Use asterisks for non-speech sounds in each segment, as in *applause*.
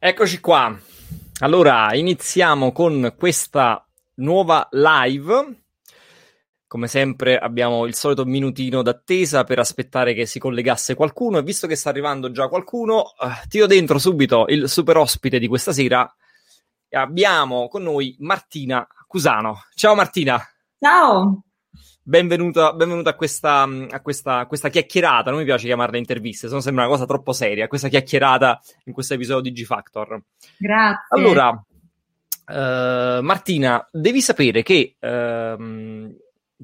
Eccoci qua. Allora, iniziamo con questa nuova live. Come sempre abbiamo il solito minutino d'attesa per aspettare che si collegasse qualcuno e visto che sta arrivando già qualcuno, eh, tiro dentro subito il super ospite di questa sera. Abbiamo con noi Martina Cusano. Ciao Martina. Ciao. Benvenuta, benvenuta a, questa, a, questa, a, questa, chiacchierata. Non mi piace chiamarle interviste, sono sembra una cosa troppo seria. Questa chiacchierata in questo episodio di G-Factor. Grazie. Allora, uh, Martina, devi sapere che uh,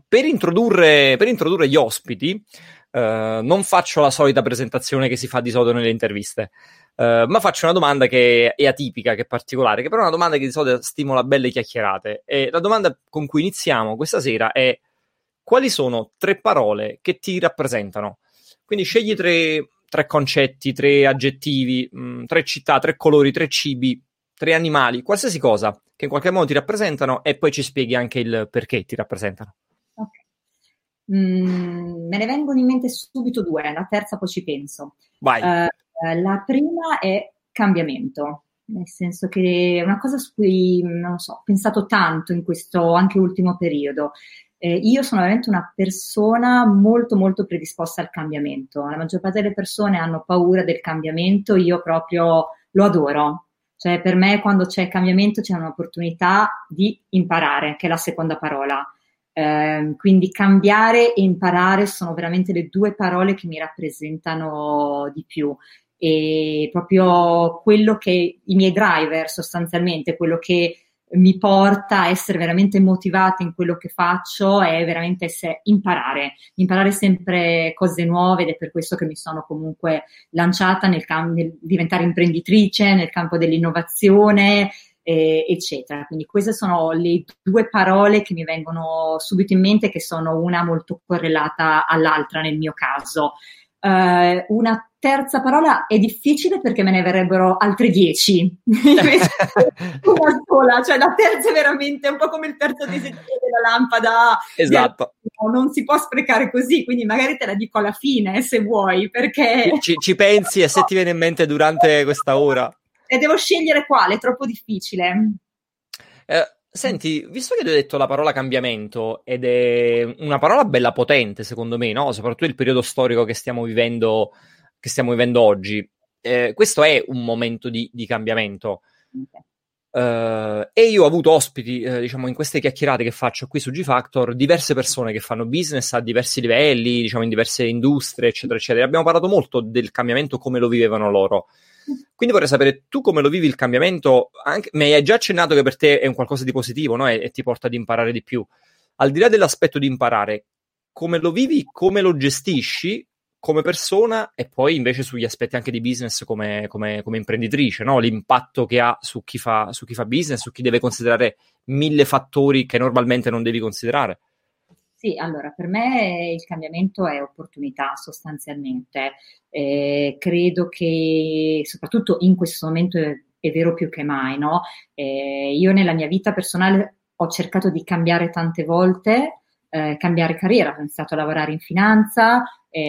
per, introdurre, per, introdurre, gli ospiti uh, non faccio la solita presentazione che si fa di solito nelle interviste. Uh, ma faccio una domanda che è atipica, che è particolare, che però è una domanda che di solito stimola belle chiacchierate. E la domanda con cui iniziamo questa sera è quali sono tre parole che ti rappresentano. Quindi scegli tre, tre concetti, tre aggettivi, mh, mm, tre città, tre colori, tre cibi, tre animali, qualsiasi cosa che in qualche modo ti rappresentano e poi ci spieghi anche il perché ti rappresentano. Mm, me ne vengono in mente subito due, la terza poi ci penso. Vai. Uh, la prima è cambiamento, nel senso che è una cosa su cui, so, ho pensato tanto in questo anche ultimo periodo eh, io sono veramente una persona molto molto predisposta al cambiamento. La maggior parte delle persone hanno paura del cambiamento, io proprio lo adoro. Cioè, per me quando c'è cambiamento c'è un'opportunità di imparare, che è la seconda parola. Eh, quindi cambiare e imparare sono veramente le due parole che mi rappresentano di più. E proprio quello che i miei driver sostanzialmente, quello che mi porta a essere veramente motivata in quello che faccio è veramente essere, imparare, imparare sempre cose nuove ed è per questo che mi sono comunque lanciata nel, cam- nel diventare imprenditrice, nel campo dell'innovazione, eh, eccetera. Quindi queste sono le due parole che mi vengono subito in mente, che sono una molto correlata all'altra nel mio caso. Uh, una terza parola è difficile perché me ne verrebbero altre dieci. *laughs* *laughs* una sola, cioè la terza è veramente un po' come il terzo desiderio della lampada. Esatto. Non si può sprecare così, quindi magari te la dico alla fine se vuoi, perché... Ci, ci pensi e se ti viene in mente durante questa ora? E devo scegliere quale, è troppo difficile. Eh, Senti, visto che tu hai detto la parola cambiamento, ed è una parola bella potente, secondo me, no? Soprattutto il periodo storico che stiamo vivendo, che stiamo vivendo oggi, eh, questo è un momento di, di cambiamento. Uh, e io ho avuto ospiti, eh, diciamo, in queste chiacchierate che faccio qui su G-Factor, diverse persone che fanno business a diversi livelli, diciamo, in diverse industrie, eccetera, eccetera. Abbiamo parlato molto del cambiamento, come lo vivevano loro. Quindi vorrei sapere tu come lo vivi il cambiamento, anche, mi hai già accennato che per te è un qualcosa di positivo no? e, e, ti porta ad imparare di più. Al di là dell'aspetto di imparare, come lo vivi, come lo gestisci come persona e poi invece sugli aspetti anche di business come, come, come imprenditrice, no? l'impatto che ha su chi, fa, su chi fa business, su chi deve considerare mille fattori che normalmente non devi considerare. Sì, allora per me il cambiamento è opportunità sostanzialmente. Eh, credo che soprattutto in questo momento è, è vero più che mai, no? Eh, io nella mia vita personale ho cercato di cambiare tante volte, eh, cambiare carriera, ho iniziato a lavorare in finanza,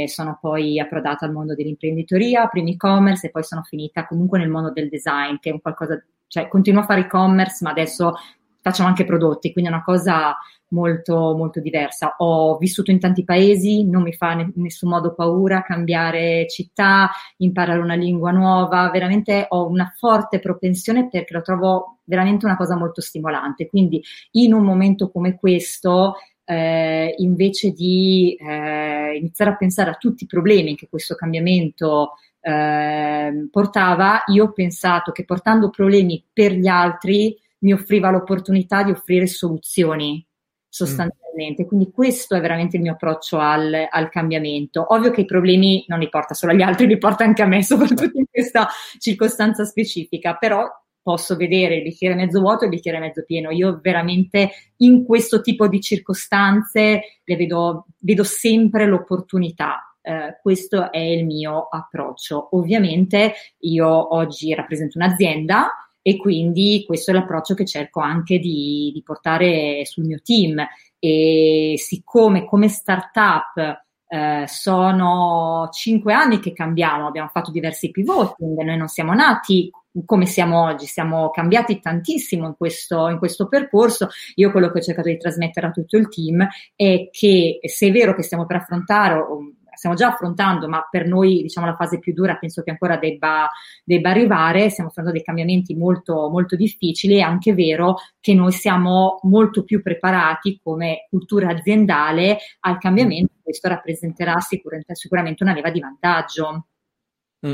sono poi approdata al mondo dell'imprenditoria, prima e-commerce e poi sono finita comunque nel mondo del design, che è un qualcosa, cioè continuo a fare e-commerce, ma adesso facciamo anche prodotti, quindi è una cosa molto, molto diversa. Ho vissuto in tanti paesi, non mi fa in nessun modo paura cambiare città, imparare una lingua nuova, veramente ho una forte propensione perché lo trovo veramente una cosa molto stimolante. Quindi in un momento come questo, eh, invece di eh, iniziare a pensare a tutti i problemi che questo cambiamento eh, portava, io ho pensato che portando problemi per gli altri mi offriva l'opportunità di offrire soluzioni sostanzialmente. Mm. Quindi questo è veramente il mio approccio al, al, cambiamento. Ovvio che i problemi non li porta solo agli altri, li porta anche a me, *laughs* soprattutto in questa circostanza specifica, però posso vedere il bicchiere mezzo vuoto e il bicchiere mezzo pieno. Io veramente in questo tipo di circostanze le vedo, vedo sempre l'opportunità. Eh, questo è il mio approccio. Ovviamente io oggi rappresento un'azienda, e quindi questo è l'approccio che cerco anche di, di portare sul mio team e siccome come startup eh, sono cinque anni che cambiamo, abbiamo fatto diversi pivoting, noi non siamo nati come siamo oggi, siamo cambiati tantissimo in questo, in questo percorso. Io quello che ho cercato di trasmettere a tutto il team è che se è vero che stiamo per affrontare stiamo già affrontando, ma per noi diciamo la fase più dura penso che ancora debba, debba arrivare, stiamo affrontando dei cambiamenti molto, molto difficili, è anche vero che noi siamo molto più preparati come cultura aziendale al cambiamento, questo rappresenterà sicuramente, sicuramente una leva di vantaggio. Mm.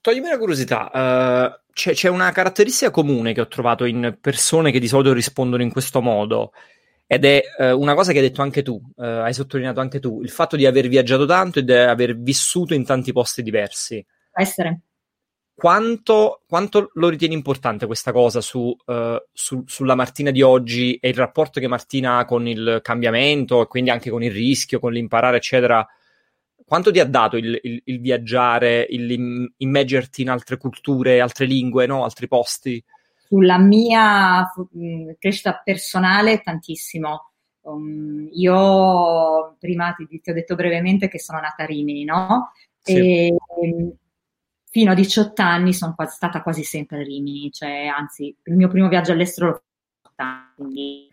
Toglimi una curiosità, uh, c'è, c'è, una caratteristica comune che ho trovato in persone che di solito rispondono in questo modo, ed è eh, una cosa che hai detto anche tu, eh, hai sottolineato anche tu, il fatto di aver viaggiato tanto e di aver vissuto in tanti posti diversi. Essere. Quanto, quanto lo ritieni importante questa cosa su, uh, su, sulla Martina di oggi e il rapporto che Martina ha con il cambiamento e quindi anche con il rischio, con l'imparare, eccetera? Quanto ti ha dato il, il, il viaggiare, il immergerti in altre culture, altre lingue, no? altri posti? sulla mia mh, crescita personale tantissimo. Um, io prima ti, ti, ho detto brevemente che sono nata a Rimini, no? Sì. E, um, fino a 18 anni sono quasi, stata quasi sempre a Rimini, cioè anzi il mio primo viaggio all'estero l'ho fatto, quindi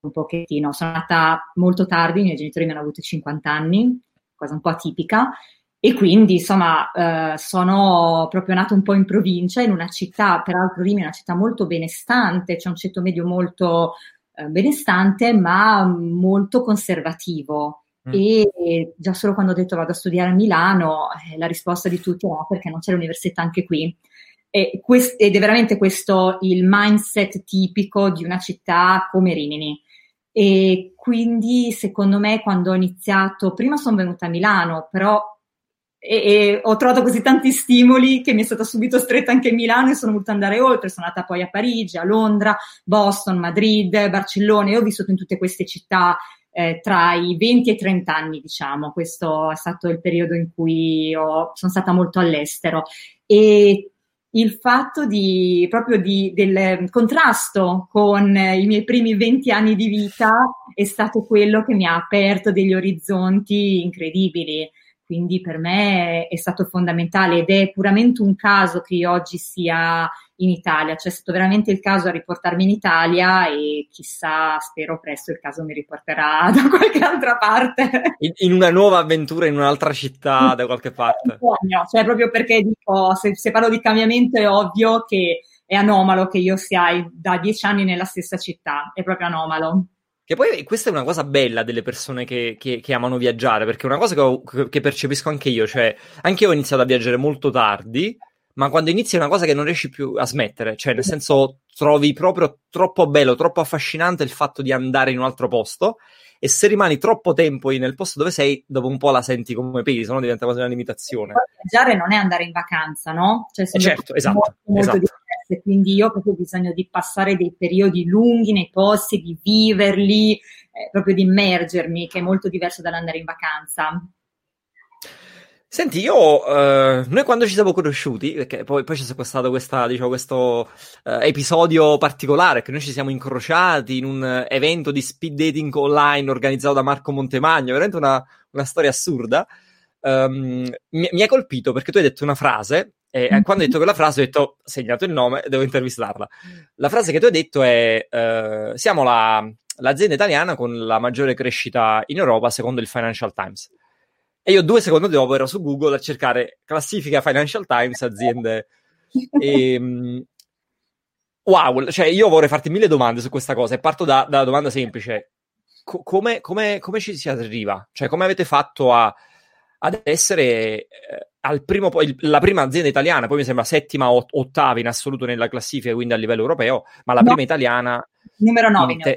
un pochettino. Sono nata molto tardi, i miei genitori mi hanno avuto 50 anni, cosa un po' atipica, e quindi, insomma, eh, sono proprio nata un po' in provincia, in una città, peraltro Rimini è una città molto benestante, c'è un ceto medio molto eh, benestante, ma molto conservativo. Mm. E già solo quando ho detto vado a studiare a Milano, eh, la risposta di tutti era no, perché non c'è l'università anche qui. Quest- ed è veramente questo il mindset tipico di una città come Rimini. E quindi, secondo me, quando ho iniziato, prima sono venuta a Milano, però e, e, ho trovato così tanti stimoli che mi è stata subito stretta anche Milano e sono voluta andare oltre. Sono andata poi a Parigi, a Londra, Boston, Madrid, Barcellona. Io ho vissuto in tutte queste città eh, tra i 20 e i 30 anni, diciamo. Questo è stato il periodo in cui ho, sono stata molto all'estero. E il fatto di, proprio di, del contrasto con i miei primi 20 anni di vita è stato quello che mi ha aperto degli orizzonti incredibili. Quindi per me è stato fondamentale ed è puramente un caso che io oggi sia in Italia, cioè è stato veramente il caso a riportarmi in Italia e chissà, spero presto il caso mi riporterà *laughs* da qualche altra parte. In, in una nuova avventura in un'altra città da qualche parte. No, cioè proprio perché dico, se, se parlo di cambiamento è ovvio che è anomalo che io sia da dieci anni nella stessa città, è proprio anomalo. Che poi questa è una cosa bella delle persone che, che, che amano viaggiare, perché è una cosa che, ho, che percepisco anche io, cioè anche io ho iniziato a viaggiare molto tardi, ma quando inizi è una cosa che non riesci più a smettere, cioè nel senso trovi proprio troppo bello, troppo affascinante il fatto di andare in un altro posto e se rimani troppo tempo nel posto dove sei, dopo un po' la senti come pesi, se no diventa quasi una limitazione. Viaggiare non è andare in vacanza, no? Cioè, eh certo, esatto, molto, molto esatto. diverse, quindi io ho proprio bisogno di passare dei periodi lunghi nei posti, di viverli, eh, proprio di immergermi, che è molto diverso dall'andare in vacanza. Senti, io, eh, noi quando ci siamo conosciuti, perché poi, poi c'è stato questa, diciamo, questo eh, episodio particolare, che noi ci siamo incrociati in un evento di speed dating online organizzato da Marco Montemagno, veramente una, una storia assurda, um, mi, ha colpito perché tu hai detto una frase, e mm-hmm. quando hai detto quella frase ho detto, segnato il nome, devo intervistarla. La frase che tu hai detto è, uh, siamo la, l'azienda italiana con la maggiore crescita in Europa secondo il Financial Times. E io due secondi dopo ero su Google a cercare classifica Financial Times aziende. e, um, wow, cioè io vorrei farti mille domande su questa cosa e parto da, dalla domanda semplice. Co- come, come, come, ci si arriva? Cioè, come avete fatto a, ad essere eh, al primo, la prima azienda italiana, poi mi sembra settima o ottava in assoluto nella classifica, quindi a livello europeo, ma la no. prima italiana... Numero 9 in, te-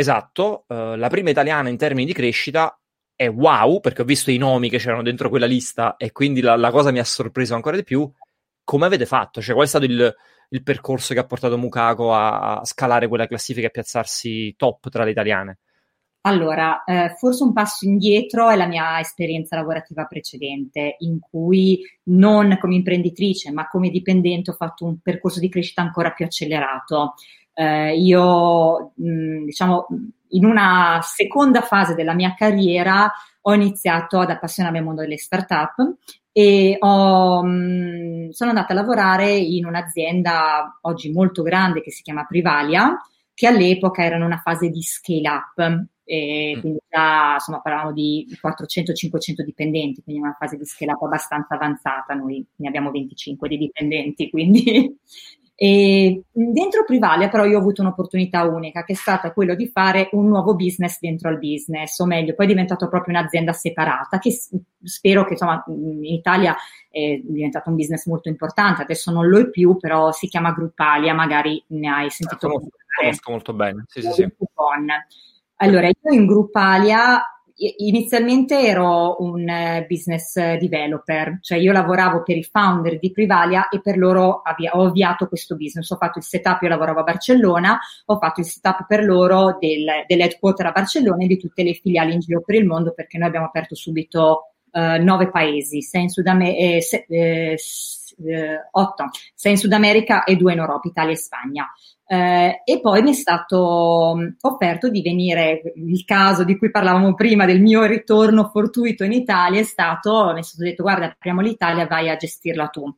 Esatto, uh, la prima italiana in termini di crescita è wow, perché ho visto i nomi che c'erano dentro quella lista e quindi la, la cosa mi ha sorpreso ancora di più. Come avete fatto? Cioè, qual è stato il, il percorso che ha portato Mukako a, a, scalare quella classifica e a piazzarsi top tra le italiane? Allora, eh, forse un passo indietro è la mia esperienza lavorativa precedente, in cui non come imprenditrice, ma come dipendente ho fatto un percorso di crescita ancora più accelerato. Eh, io, mh, diciamo, in una seconda fase della mia carriera ho iniziato ad appassionarmi al mondo delle start-up e ho, mh, sono andata a lavorare in un'azienda oggi molto grande che si chiama Privalia, che all'epoca era in una fase di scale-up. E mm. quindi già insomma parlavamo di 400-500 dipendenti, quindi una fase di scale up abbastanza avanzata, noi ne abbiamo 25 di dipendenti, quindi e dentro Privalia però io ho avuto un'opportunità unica che è stata quella di fare un nuovo business dentro al business, o meglio, poi è diventato proprio un'azienda separata che spero che insomma in Italia è diventato un business molto importante, adesso non lo è più, però si chiama Gruppalia, magari ne hai sentito. Ah, conosco, conosco molto bene, sì, sì, sì. Allora, io in Gruppalia inizialmente ero un eh, business developer, cioè io lavoravo per i founder di Privalia e per loro avvia- ho avviato questo business. Ho fatto il setup, io lavoravo a Barcellona, ho fatto il setup per loro del, dell'headquarter a Barcellona e di tutte le filiali in giro per il mondo perché noi abbiamo aperto subito uh, nove paesi, sei in Sud America, eh, se, eh, eh, otto, sei in Sud America e due in Europa, Italia e Spagna. Eh, e poi mi è stato mm, offerto di venire, il caso di cui parlavamo prima del mio ritorno fortuito in Italia è stato, mi è stato detto guarda, apriamo l'Italia, vai a gestirla tu.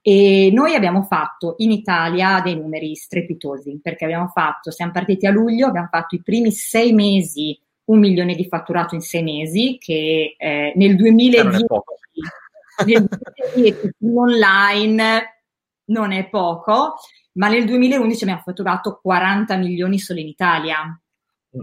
E noi abbiamo fatto in Italia dei numeri strepitosi, perché abbiamo fatto, siamo partiti a luglio, abbiamo fatto i primi sei mesi un milione di fatturato in sei mesi, che eh, nel 2010, nel 2010 *laughs* online non è poco, ma nel 2011 abbiamo fatturato 40 milioni solo in Italia. Mm.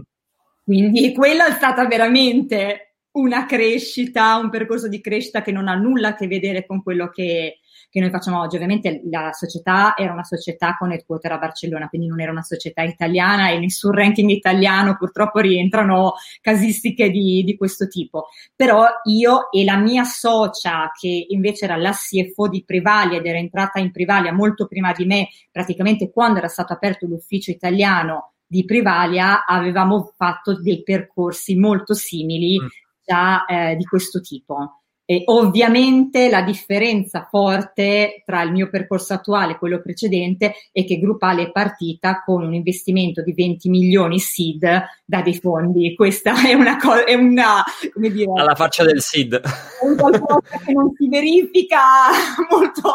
Quindi quella è stata veramente una crescita, un percorso di crescita che non ha nulla a che vedere con quello che, che noi facciamo oggi. Ovviamente la società era una società con headquarter a Barcellona, quindi non era una società italiana e nessun ranking italiano purtroppo rientrano casistiche di, di questo tipo. Però io e la mia socia, che invece era la CFO di Privalia ed era entrata in Privalia molto prima di me, praticamente quando era stato aperto l'ufficio italiano di Privalia, avevamo fatto dei percorsi molto simili mm. già eh, di questo tipo. E ovviamente la differenza forte tra il mio percorso attuale e quello precedente è che Gruppale è partita con un investimento di 20 milioni SID da dei fondi. Questa è una cosa, è una, come dire... Alla faccia del SID. È un qualcosa che non si verifica *laughs* molto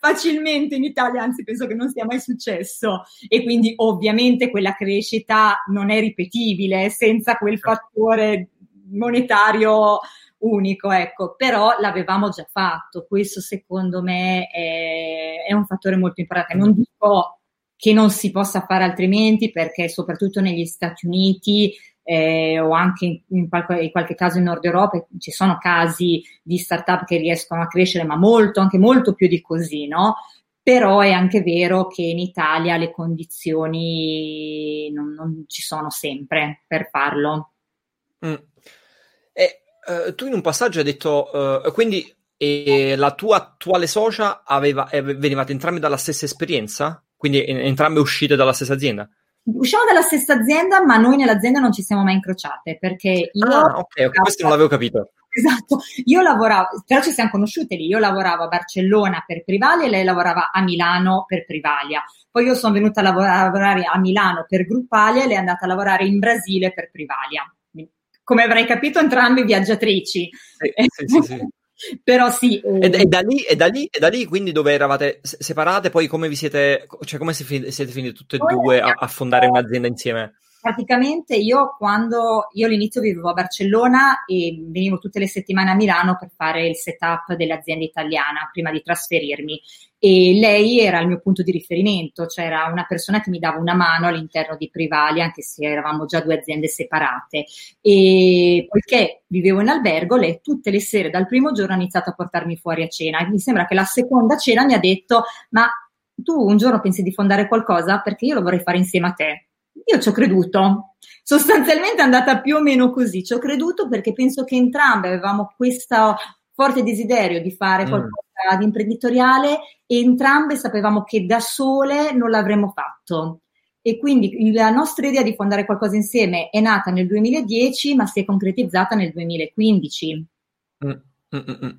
facilmente in Italia, anzi penso che non sia mai successo. E quindi ovviamente quella crescita non è ripetibile senza quel certo. fattore monetario unico, ecco, però l'avevamo già fatto. Questo secondo me è, è un fattore molto importante. Non dico che non si possa fare altrimenti, perché soprattutto negli Stati Uniti eh, o anche in, qualche, in, qualche, caso in Nord Europa ci sono casi di startup che riescono a crescere, ma molto, anche molto più di così, no? Però è anche vero che in Italia le condizioni non, non ci sono sempre per farlo. Mm. E uh, tu in un passaggio hai detto, uh, quindi eh, la tua attuale socia aveva, eh, venivate entrambi dalla stessa esperienza? Quindi entrambe uscite dalla stessa azienda? Usciamo dalla stessa azienda, ma noi nell'azienda non ci siamo mai incrociate perché io. Ah, ok, ok, questo non l'avevo capito. Esatto, io lavoravo, però ci siamo conosciute lì. Io lavoravo a Barcellona per Privalia e lei lavorava a Milano per Privalia. Poi io sono venuta a lavorare a Milano per Gruppalia e lei è andata a lavorare in Brasile per Privalia come avrai capito, entrambe viaggiatrici. Sì, sì, sì, sì. *laughs* Però sì. Eh. E, e, da lì, e, da lì, e da lì, quindi, dove eravate separate, poi come vi siete, cioè come siete finite tutte e due a, a fondare un'azienda insieme? Praticamente io quando io all'inizio vivevo a Barcellona e venivo tutte le settimane a Milano per fare il setup dell'azienda italiana prima di trasferirmi. E lei era il mio punto di riferimento, cioè era una persona che mi dava una mano all'interno di Privali anche se eravamo già due aziende separate. E poiché vivevo in albergo lei tutte le sere dal primo giorno ha iniziato a portarmi fuori a cena. E mi sembra che la seconda cena mi ha detto ma tu un giorno pensi di fondare qualcosa? Perché io lo vorrei fare insieme a te io ci ho creduto. Sostanzialmente è andata più o meno così. Ci ho creduto perché penso che entrambe avevamo questo forte desiderio di fare mm. qualcosa mm. di imprenditoriale e entrambe sapevamo che da sole non l'avremmo fatto. E quindi la nostra idea di fondare qualcosa insieme è nata nel 2010, ma si è concretizzata nel 2015. Mm. Mm, mm, mm.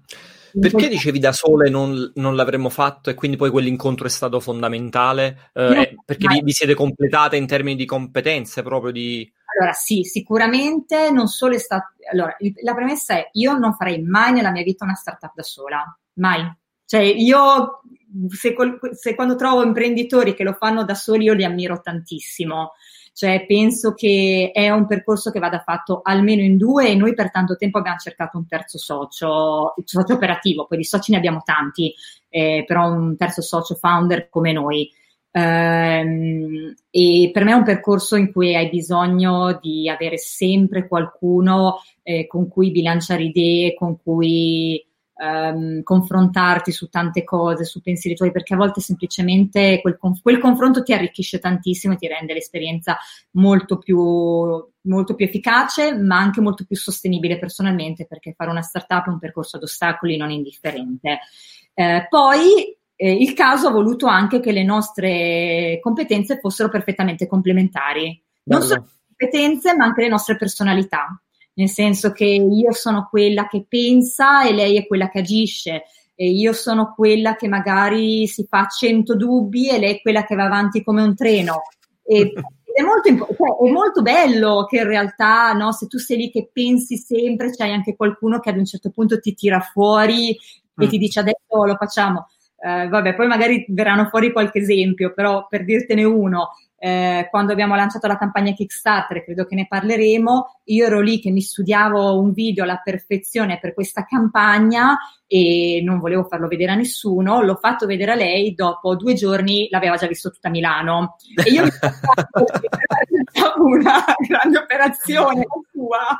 Perché dicevi da sole non, non, l'avremmo fatto e quindi poi quell'incontro è stato fondamentale? Eh, no, perché vi, vi, siete completate in termini di competenze proprio di... Allora sì, sicuramente non solo è stato... Allora, la premessa è io non farei mai nella mia vita una startup da sola, mai. Cioè io se, se quando trovo imprenditori che lo fanno da soli io li ammiro tantissimo cioè penso che è un percorso che vada fatto almeno in due e noi per tanto tempo abbiamo cercato un terzo socio, socio operativo, poi di soci ne abbiamo tanti, eh, però un terzo socio founder come noi. Um, e per me è un percorso in cui hai bisogno di avere sempre qualcuno eh, con cui bilanciare idee, con cui um, confrontarti su tante cose, su pensieri tuoi, perché a volte semplicemente quel, quel, confronto ti arricchisce tantissimo e ti rende l'esperienza molto più, molto più efficace, ma anche molto più sostenibile personalmente, perché fare una startup è un percorso ad ostacoli non indifferente. Eh, poi eh, il caso ha voluto anche che le nostre competenze fossero perfettamente complementari. Non solo le competenze, ma anche le nostre personalità nel senso che io sono quella che pensa e lei è quella che agisce. e io sono quella che magari si fa 100 dubbi e lei è quella che va avanti come un treno. E, è molto, cioè, è molto bello che in realtà, no, se tu sei lì che pensi sempre, c'hai anche qualcuno che ad un certo punto ti tira fuori e mm. ti dice adesso lo facciamo. Eh, vabbè, poi magari verranno fuori qualche esempio, però per dirtene uno, eh, quando abbiamo lanciato la campagna Kickstarter, credo che ne parleremo, io ero lì che mi studiavo un video alla perfezione per questa campagna e non volevo farlo vedere a nessuno, l'ho fatto vedere a lei, dopo due giorni l'aveva già visto tutta Milano e io mi sono fatto *laughs* una grande operazione sua.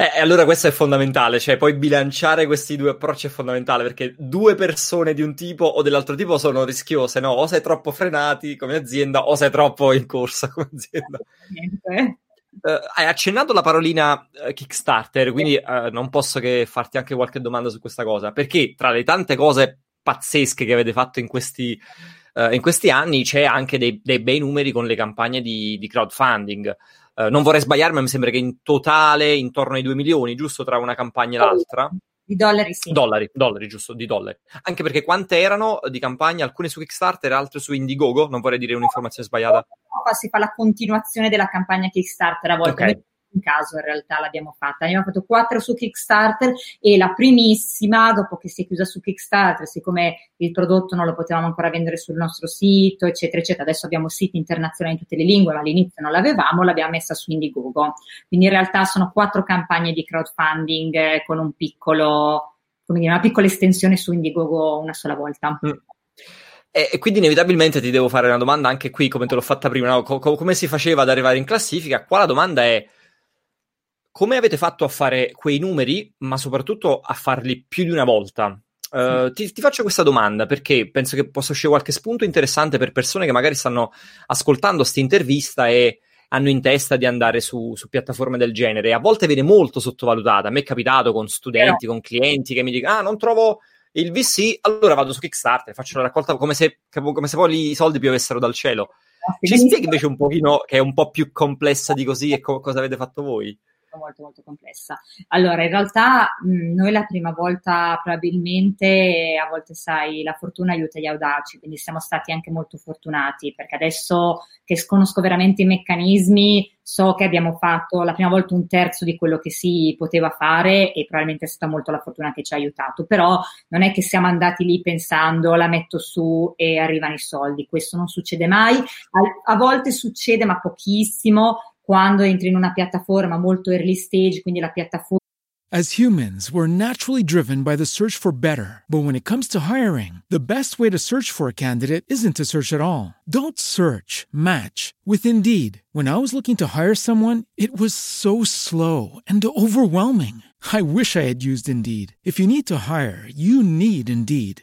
Eh, allora questo è fondamentale, cioè poi bilanciare questi due approcci è fondamentale perché due persone di un tipo o dell'altro tipo sono rischiose, no? O sei troppo frenati come azienda o sei troppo in corsa come azienda. Uh, hai accennato la parolina uh, Kickstarter, quindi uh, non posso che farti anche qualche domanda su questa cosa, perché tra le tante cose pazzesche che avete fatto in questi, in questi anni c'è anche dei, dei, bei numeri con le campagne di, di crowdfunding. Non vorrei sbagliarmi, ma mi sembra che in totale intorno ai 2 milioni, giusto tra una campagna e l'altra. Di dollari, sì. Dollari, dollari, giusto, di dollari. Anche perché quante erano di campagna, alcune su Kickstarter, altre su Indiegogo? Non vorrei dire un'informazione sbagliata. si fa la continuazione della campagna Kickstarter a volte. Okay in caso in realtà l'abbiamo fatta. Abbiamo fatto quattro su Kickstarter e la primissima, dopo che si è chiusa su Kickstarter, siccome il prodotto non lo potevamo ancora vendere sul nostro sito, eccetera, eccetera, adesso abbiamo siti internazionali in tutte le lingue, ma all'inizio non l'avevamo, l'abbiamo messa su Indiegogo. Quindi in realtà sono quattro campagne di crowdfunding eh, con un piccolo, come dire, una piccola estensione su Indiegogo una sola volta. Mm. E, quindi inevitabilmente ti devo fare una domanda anche qui, come te l'ho fatta prima, no? Co- come si faceva ad arrivare in classifica? Qua la domanda è come avete fatto a fare quei numeri, ma soprattutto a farli più di una volta? Uh, ti, ti, faccio questa domanda perché penso che possa uscire qualche spunto interessante per persone che magari stanno ascoltando questa intervista e hanno in testa di andare su, su, piattaforme del genere. A volte viene molto sottovalutata. A me è capitato con studenti, con clienti che mi dicono: Ah, non trovo il VC, allora vado su Kickstarter, faccio la raccolta come se, come se poi i soldi piovessero dal cielo. Ci spieghi invece un pochino che è un po' più complessa di così e co- cosa avete fatto voi? Molto molto complessa. Allora, in realtà mh, noi la prima volta probabilmente, a volte sai, la fortuna aiuta gli audaci, quindi siamo stati anche molto fortunati perché adesso che conosco veramente i meccanismi, so che abbiamo fatto la prima volta un terzo di quello che si poteva fare e probabilmente è stata molto la fortuna che ci ha aiutato, però non è che siamo andati lì pensando la metto su e arrivano i soldi, questo non succede mai, a, a volte succede ma pochissimo, quando entri in una piattaforma molto early stage, quindi la piattaforma As humans, we're naturally driven by the search for better. But when it comes to hiring, the best way to search for a candidate isn't to search at all. Don't search, match with Indeed. When I was looking to hire someone, it was so slow and overwhelming. I wish I had used Indeed. If you need to hire, you need Indeed.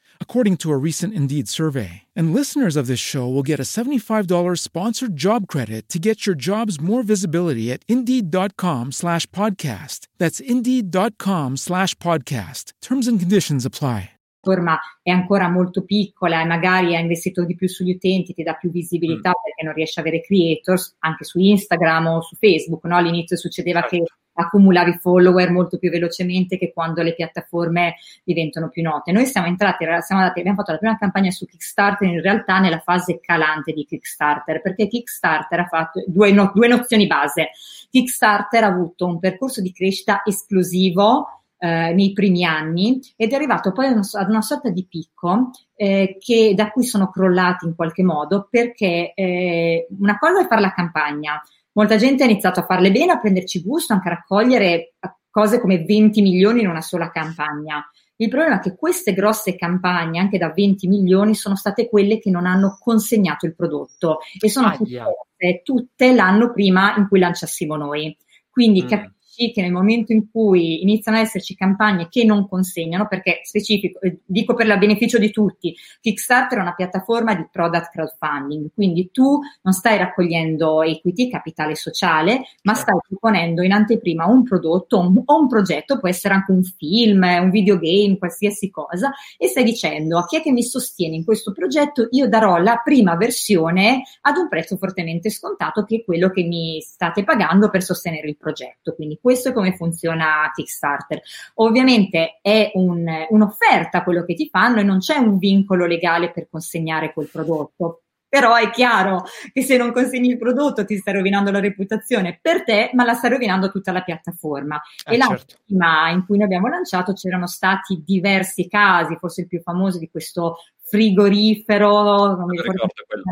according to a recent Indeed survey. And listeners of this show will get a $75 sponsored job credit to get your jobs more visibility at Indeed.com slash podcast. That's Indeed.com slash podcast. Terms and conditions apply. Forma è ancora molto piccola e magari ha investito di più sugli utenti, ti dà più visibilità mm. perché non riesce a avere creators anche su Instagram o su Facebook. No? All'inizio succedeva certo. che accumulavi follower molto più velocemente che quando le piattaforme diventano più note. Noi siamo entrati, siamo andati, abbiamo fatto la prima campagna su Kickstarter in realtà nella fase calante di Kickstarter, perché Kickstarter ha fatto due, no, due nozioni base. Kickstarter ha avuto un percorso di crescita esplosivo eh, nei primi anni ed è arrivato poi una, ad una sorta di picco eh, che, da cui sono crollati in qualche modo perché eh, una cosa è fare la campagna, molta gente ha iniziato a farle bene, a prenderci gusto, anche a raccogliere cose come 20 milioni in una sola campagna. Il problema è che queste grosse campagne, anche da 20 milioni, sono state quelle che non hanno consegnato il prodotto e sono tutte, tutte l'anno prima in cui lanciassimo noi. Quindi mm. capisci che nel momento in cui iniziano ad esserci campagne che non consegnano, perché specifico, eh, dico per il beneficio di tutti, Kickstarter è una piattaforma di product crowdfunding, quindi tu non stai raccogliendo equity, capitale sociale, ma stai proponendo in anteprima un prodotto un, o un progetto, può essere anche un film, un videogame, qualsiasi cosa, e stai dicendo a chi è che mi sostiene in questo progetto, io darò la prima versione ad un prezzo fortemente scontato, che è quello che mi state pagando per sostenere il progetto. Quindi questo è come funziona Kickstarter. Ovviamente è un, un'offerta quello che ti fanno e non c'è un vincolo legale per consegnare quel prodotto. Però è chiaro che se non consegni il prodotto ti stai rovinando la reputazione per te, ma la stai rovinando tutta la piattaforma. Eh, e la certo. prima in cui noi abbiamo lanciato c'erano stati diversi casi, forse il più famoso di questo frigorifero, non mi ricordo, quello.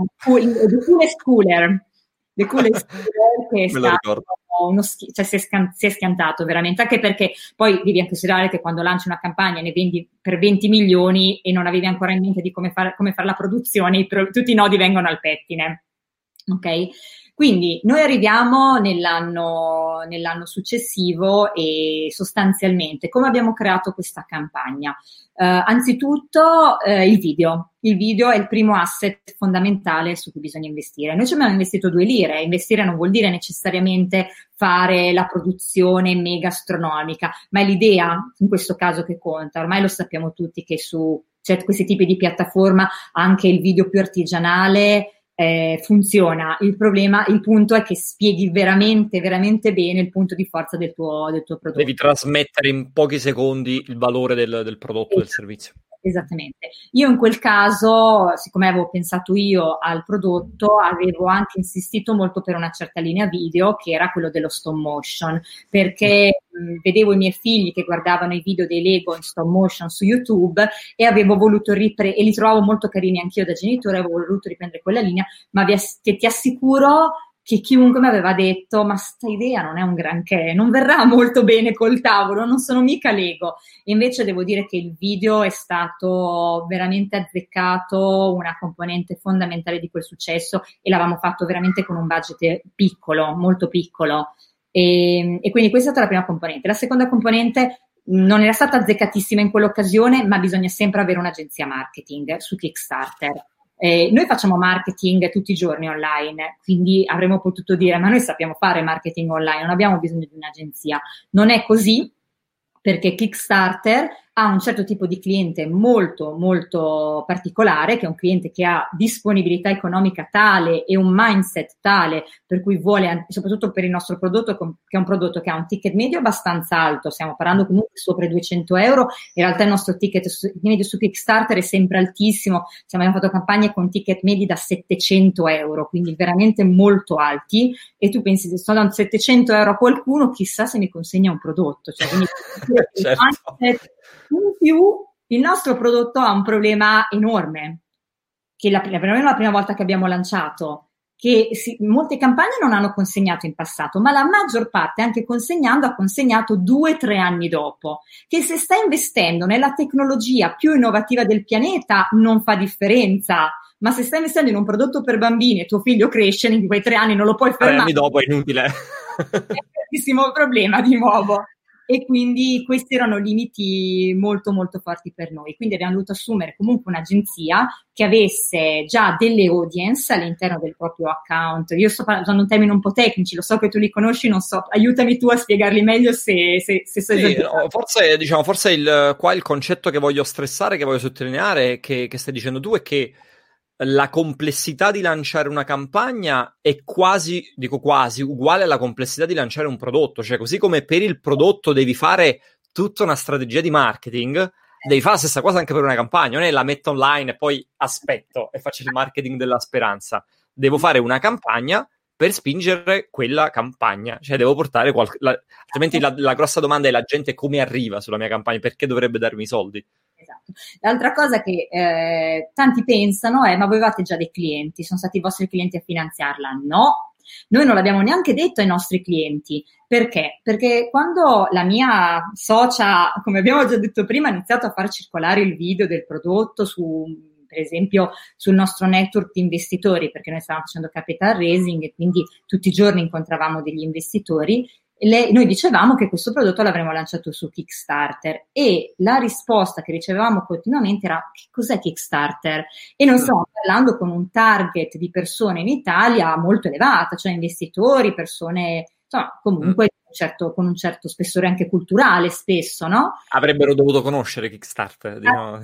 Cooler, The Coolest *laughs* che è stato uno schi- cioè si è, scan- si è schiantato veramente, anche perché poi devi anche considerare che quando lanci una campagna ne vendi per 20 milioni e non avevi ancora in mente di come, fare come fare la produzione, i pro- tutti i nodi vengono al pettine. Ok? Quindi noi arriviamo nell'anno, nell'anno successivo e sostanzialmente come abbiamo creato questa campagna? Eh, anzitutto eh, il video. Il video è il primo asset fondamentale su cui bisogna investire. Noi ci abbiamo investito due lire. Investire non vuol dire necessariamente fare la produzione mega astronomica, ma è l'idea in questo caso che conta. Ormai lo sappiamo tutti che su cioè, questi tipi di piattaforma anche il video più artigianale eh, funziona. Il problema, il punto è che spieghi veramente, veramente bene il punto di forza del tuo, del tuo prodotto. Devi trasmettere in pochi secondi il valore del, del prodotto, del servizio. Esattamente. Io in quel caso, siccome avevo pensato io al prodotto, avevo anche insistito molto per una certa linea video che era quello dello stop motion, perché mh, vedevo i miei figli che guardavano i video dei Lego in stop motion su YouTube e avevo voluto riprendere, e li trovavo molto carini anch'io da genitore, avevo voluto riprendere quella linea, ma vi ass- ti assicuro che chiunque mi aveva detto ma sta idea non è un granché, non verrà molto bene col tavolo, non sono mica Lego. Invece devo dire che il video è stato veramente azzeccato, una componente fondamentale di quel successo e l'avevamo fatto veramente con un budget piccolo, molto piccolo. E, e quindi questa è stata la prima componente. La seconda componente non era stata azzeccatissima in quell'occasione, ma bisogna sempre avere un'agenzia marketing su Kickstarter. Eh, noi facciamo marketing tutti i giorni online, quindi avremmo potuto dire ma noi sappiamo fare marketing online, non abbiamo bisogno di un'agenzia. Non è così perché Kickstarter ha un certo tipo di cliente molto molto particolare, che è un cliente che ha disponibilità economica tale e un mindset tale per cui vuole, soprattutto per il nostro prodotto, che è un prodotto che ha un ticket medio abbastanza alto, stiamo parlando comunque sopra i 200 euro, in realtà il nostro ticket medio su Kickstarter è sempre altissimo, abbiamo fatto campagne con ticket medi da 700 euro, quindi veramente molto alti, e tu pensi se sto dando 700 euro a qualcuno, chissà se mi consegna un prodotto. Cioè, quindi, *laughs* certo. In più, il nostro prodotto ha un problema enorme, che la, la, la prima volta che abbiamo lanciato, che si, molte campagne non hanno consegnato in passato, ma la maggior parte, anche consegnando, ha consegnato due o tre anni dopo. Che se stai investendo nella tecnologia più innovativa del pianeta non fa differenza. Ma se stai investendo in un prodotto per bambini e tuo figlio cresce, in quei tre anni non lo puoi fermare. Tre anni dopo è inutile. è un grandissimo problema di nuovo e quindi questi erano limiti molto molto forti per noi. Quindi abbiamo dovuto assumere comunque un'agenzia che avesse già delle audience all'interno del proprio account. Io sto usando un termine un po' tecnici, lo so che tu li conosci, non so, aiutami tu a spiegarli meglio se, se, se so sì, no, forse, diciamo, forse il, qua il concetto che voglio stressare, che voglio sottolineare, che, che stai dicendo tu, è che la complessità di lanciare una campagna è quasi, dico quasi, uguale alla complessità di lanciare un prodotto. Cioè, così come per il prodotto devi fare tutta una strategia di marketing, devi fare la stessa cosa anche per una campagna. Non è la metto online e poi aspetto e faccio il marketing della speranza. Devo fare una campagna per spingere quella campagna. Cioè, devo portare qualche... La... Altrimenti la, la grossa domanda è la gente come arriva sulla mia campagna, perché dovrebbe darmi i soldi? Esatto. L'altra cosa che eh, tanti pensano è: ma avevate già dei clienti? Sono stati i vostri clienti a finanziarla? No, noi non l'abbiamo neanche detto ai nostri clienti. Perché? Perché quando la mia socia, come abbiamo già detto prima, ha iniziato a far circolare il video del prodotto su, per esempio, sul nostro network di investitori, perché noi stavamo facendo capital raising e quindi tutti i giorni incontravamo degli investitori, le, noi dicevamo che questo prodotto l'avremmo lanciato su Kickstarter e la risposta che ricevevamo continuamente era che cos'è Kickstarter? E non stiamo parlando con un target di persone in Italia molto elevata, cioè investitori, persone insomma, comunque mm. certo, con un certo spessore anche culturale spesso, no? Avrebbero dovuto conoscere Kickstarter. Diciamo.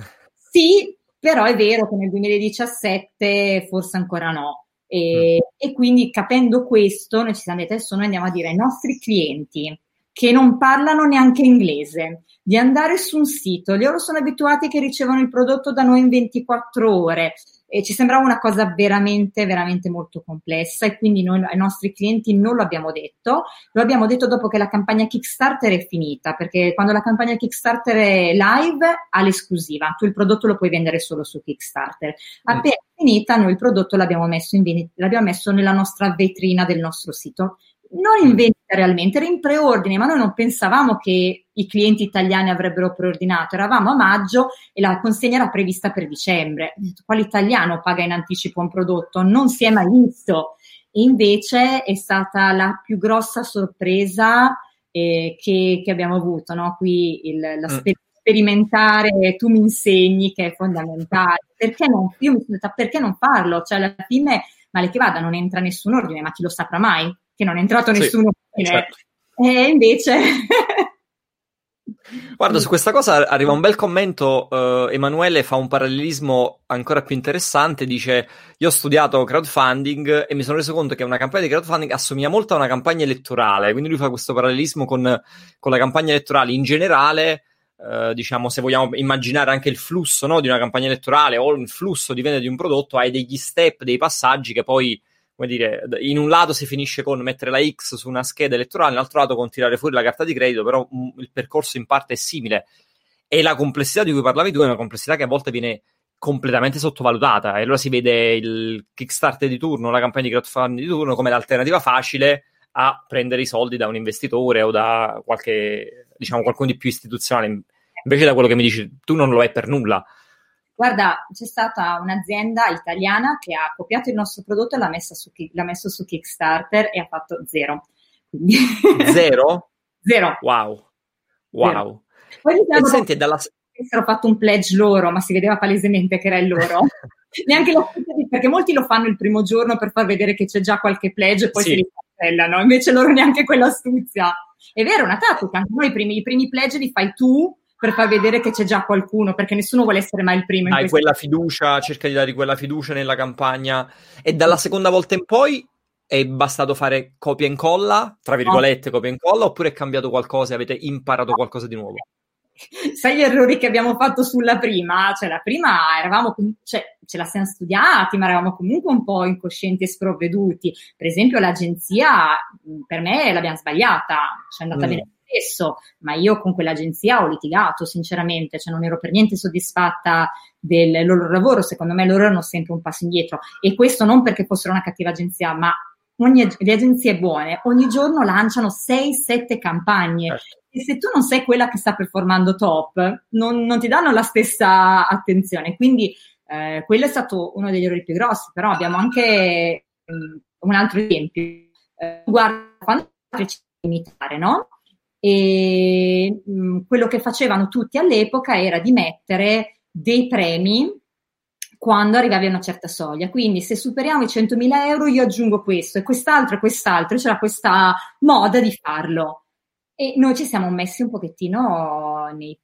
sì, però è vero che nel 2017 forse ancora no. E, mm. e, quindi capendo questo, noi ci siamo detti adesso noi andiamo a dire ai nostri clienti che non parlano neanche inglese di andare su un sito, loro sono abituati che ricevono il prodotto da noi in 24 ore, e ci sembrava una cosa veramente, veramente molto complessa e quindi noi ai nostri clienti non lo abbiamo detto, lo abbiamo detto dopo che la campagna Kickstarter è finita, perché quando la campagna Kickstarter è live ha l'esclusiva, tu il prodotto lo puoi vendere solo su Kickstarter. Appena mm. finita, noi il prodotto l'abbiamo messo, in, l'abbiamo messo nella nostra vetrina del nostro sito non in mm. vendita realmente, era in preordine, ma noi non pensavamo che i clienti italiani avrebbero preordinato. Eravamo a maggio e la consegna era prevista per dicembre. Quale italiano paga in anticipo un prodotto? Non si è mai visto. E invece è stata la più grossa sorpresa eh, che, che, abbiamo avuto, no? Qui il, la mm. sperimentare, tu mi insegni che è fondamentale. Perché non, io mi sono detta perché non farlo? Cioè alla fine, male che vada, non entra nessun ordine, ma chi lo saprà mai? Che non è entrato nessuno. Sì, certo. E invece... *laughs* Guarda, su questa cosa arriva un bel commento. Uh, Emanuele fa un parallelismo ancora più interessante. Dice: Io ho studiato crowdfunding e mi sono reso conto che una campagna di crowdfunding assomiglia molto a una campagna elettorale. Quindi lui fa questo parallelismo con, con la campagna elettorale in generale. Uh, diciamo, se vogliamo immaginare anche il flusso no, di una campagna elettorale o il flusso di vendita di un prodotto, hai degli step, dei passaggi che poi come dire, in un lato si finisce con mettere la X su una scheda elettorale, nell'altro lato con tirare fuori la carta di credito, però mh, mm, il percorso in parte è simile. E la complessità di cui parlavi tu è una complessità che a volte viene completamente sottovalutata. E allora si vede il Kickstarter di turno, la campagna di crowdfunding di turno come l'alternativa facile a prendere i soldi da un investitore o da qualche, diciamo, qualcuno di più istituzionale. Invece da quello che mi dici, tu non lo è per nulla. Guarda, c'è stata un'azienda italiana che ha copiato il nostro prodotto e l'ha, su, l'ha messo su Kickstarter e ha fatto zero. Quindi... *laughs* Zero? zero. Wow. Wow. Poi diciamo senti, dalla... avessero fatto un pledge loro, ma si vedeva palesemente che era il loro. *laughs* Neanche lo perché molti lo fanno il primo giorno per far vedere che c'è già qualche pledge e poi sì. si ricancellano, invece loro neanche quell'astuzia. È vero, è una tattica, anche noi i primi, i primi pledge li fai tu per far vedere che c'è già qualcuno, perché nessuno vuole essere mai il primo. Hai quella fiducia, cerca di dare quella fiducia nella campagna. E dalla seconda volta in poi è bastato fare copia e incolla, tra virgolette, copia e incolla, oppure è cambiato qualcosa e avete imparato qualcosa di nuovo? *laughs* Sai gli errori che abbiamo fatto sulla prima? Cioè, la prima eravamo, cioè, ce la siamo studiati, ma eravamo comunque un po' incoscienti e sprovveduti. Per esempio, l'agenzia, per me, l'abbiamo sbagliata, cioè è andata mm. bene stesso, ma io con quell'agenzia ho litigato sinceramente, cioè non ero per niente soddisfatta del loro lavoro, secondo me loro erano sempre un passo indietro e questo non perché fossero una cattiva agenzia, ma ogni, le agenzie buone ogni giorno lanciano 6-7 campagne. Certo. E se tu non sei quella che sta performando top, non, non ti danno la stessa attenzione. Quindi eh, quello è stato uno degli errori più grossi, però abbiamo anche um, un altro esempio. Eh, guarda, quando imitare, no? E mh, mm, quello che facevano tutti all'epoca era di mettere dei premi quando arrivavi a una certa soglia. Quindi se superiamo i 100.000 euro io aggiungo questo e quest'altro e quest'altro, c'era questa moda di farlo. E noi ci siamo messi un pochettino nei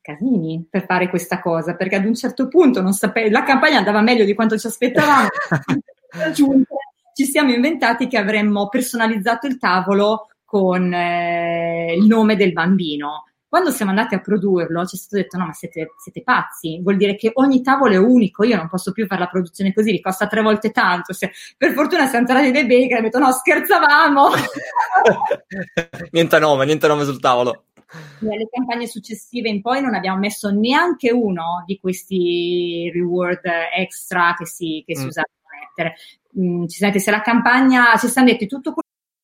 casini per fare questa cosa, perché ad un certo punto non sape- la campagna andava meglio di quanto ci aspettavamo. *laughs* ci siamo inventati che avremmo personalizzato il tavolo con eh, il nome del bambino. Quando siamo andati a produrlo ci è stato detto no ma siete, siete, pazzi, vuol dire che ogni tavolo è unico, io non posso più fare la produzione così, vi costa tre volte tanto. Se, per fortuna siamo entrati dei baker e abbiamo detto no scherzavamo. *laughs* niente nome, niente nome sul tavolo. Nelle campagne successive in poi non abbiamo messo neanche uno di questi reward extra che si, che si mm. usavano a mettere. Mm, ci siete, se la campagna, ci siamo detti tutto quello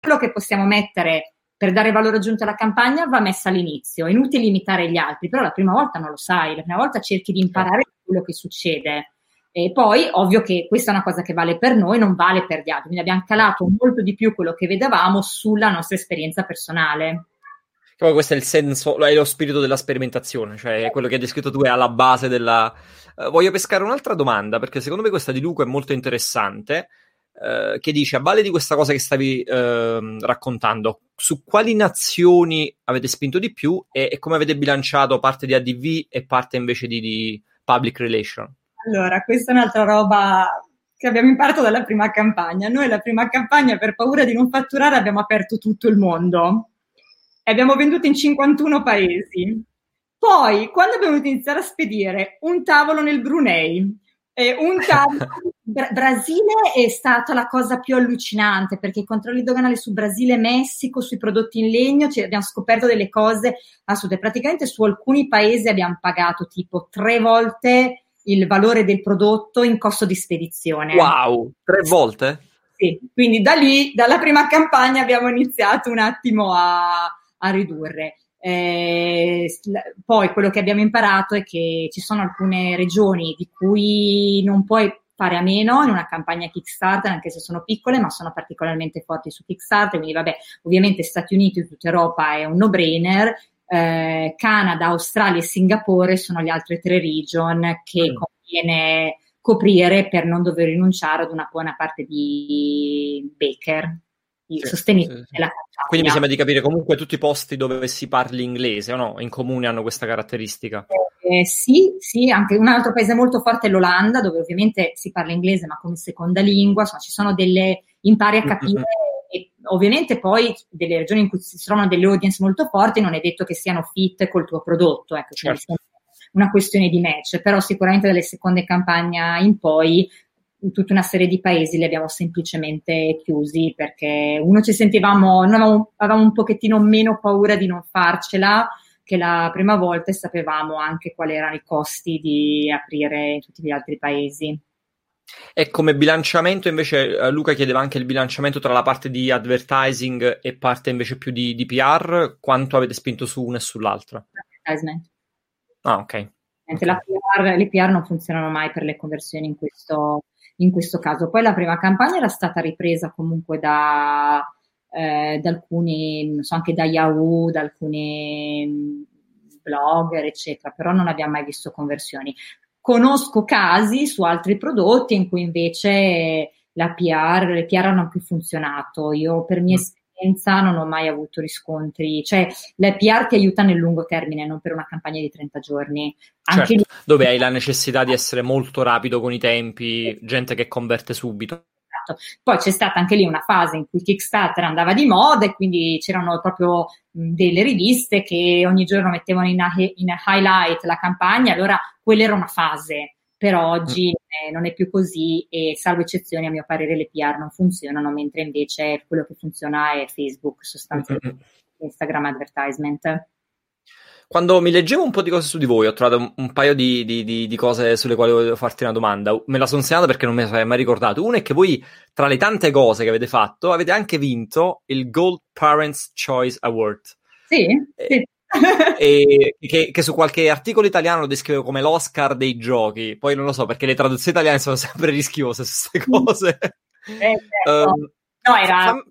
Quello che possiamo mettere per dare valore aggiunto alla campagna va messa all'inizio. È inutile imitare gli altri, però la prima volta non lo sai, la prima volta cerchi di imparare quello che succede. E poi, ovvio che questa è una cosa che vale per noi, non vale per gli altri. Quindi abbiamo calato molto di più quello che vedevamo sulla nostra esperienza personale. Poi questo è il senso, è lo spirito della sperimentazione, cioè quello che hai descritto tu è alla base della... Uh, voglio pescare un'altra domanda, perché secondo me questa di Luca è molto interessante. Eh, che dice a valle di questa cosa che stavi eh, raccontando, su quali nazioni avete spinto di più e, e, come avete bilanciato parte di ADV e parte invece di, di public relation? Allora, questa è un'altra roba che abbiamo imparato dalla prima campagna. Noi la prima campagna, per paura di non fatturare, abbiamo aperto tutto il mondo e abbiamo venduto in 51 paesi. Poi, quando abbiamo iniziato a spedire un tavolo nel Brunei, eh, un tavolo *laughs* Bra- Brasile è stata la cosa più allucinante perché i controlli doganali su Brasile e Messico, sui prodotti in legno, cioè abbiamo scoperto delle cose assurde. Praticamente su alcuni paesi abbiamo pagato tipo tre volte il valore del prodotto in costo di spedizione. Wow, tre volte? Sì, quindi da lì, dalla prima campagna abbiamo iniziato un attimo a, a ridurre. Eh, poi quello che abbiamo imparato è che ci sono alcune regioni di cui non puoi fare a meno in una campagna Kickstarter, anche se sono piccole, ma sono particolarmente forti su Kickstarter. Quindi, vabbè, ovviamente Stati Uniti e tutta Europa è un no-brainer. Eh, Canada, Australia e Singapore sono le altre tre region che mm. conviene coprire per non dover rinunciare ad una buona parte di Baker sì, sostenitori sì, campagna. Quindi mi sembra di capire comunque tutti i posti dove si parli inglese o no? In comune hanno questa caratteristica. Eh, sì, sì, anche un altro paese molto forte è l'Olanda, dove ovviamente si parla inglese ma come seconda lingua, insomma ci sono delle, impari a capire mm-hmm. e ovviamente poi delle regioni in cui si trovano delle audience molto forti non è detto che siano fit col tuo prodotto, ecco, certo. una questione di match, però sicuramente dalle seconde campagne in poi in tutta una serie di paesi li abbiamo semplicemente chiusi perché uno ci sentivamo, avevamo, avevamo un pochettino meno paura di non farcela che la prima volta e sapevamo anche quali erano i costi di aprire in tutti gli altri paesi. E come bilanciamento invece eh, Luca chiedeva anche il bilanciamento tra la parte di advertising e parte invece più di, di PR, quanto avete spinto su una e sull'altra? Advertisement. Ah, ok. okay. La PR, le PR non funzionano mai per le conversioni in questo, in questo caso. Poi la prima campagna era stata ripresa comunque da, eh, da alcuni, non so, anche da Yahoo, da alcuni mm, blogger, eccetera, però non abbiamo mai visto conversioni. Conosco casi su altri prodotti in cui invece la PR, le PR hanno più funzionato. Io per mia mm. Esperienza non ho mai avuto riscontri, cioè le PR ti aiuta nel lungo termine, non per una campagna di 30 giorni. Certo, lì... dove hai la necessità di essere molto rapido con i tempi, gente che converte subito. Esatto. Poi c'è stata anche lì una fase in cui Kickstarter andava di moda e quindi c'erano proprio delle riviste che ogni giorno mettevano in, in highlight la campagna, allora quella era una fase, però oggi mm. non è più così e salvo eccezioni a mio parere le PR non funzionano, mentre invece quello che funziona è Facebook sostanzialmente. Instagram advertisement. Quando mi leggevo un po' di cose su di voi, ho trovato un, un paio di, di, di, di, cose sulle quali volevo farti una domanda. Me la sono segnata perché non me la sarei mai ricordato. Una è che voi, tra le tante cose che avete fatto, avete anche vinto il Gold Parents Choice Award. Sì, sì. *laughs* e che, che, su qualche articolo italiano lo descrive come l'Oscar dei giochi. Poi non lo so perché le traduzioni italiane sono *laughs* sempre rischiose su queste cose. Eh, certo. um, *laughs* no, era. Fam-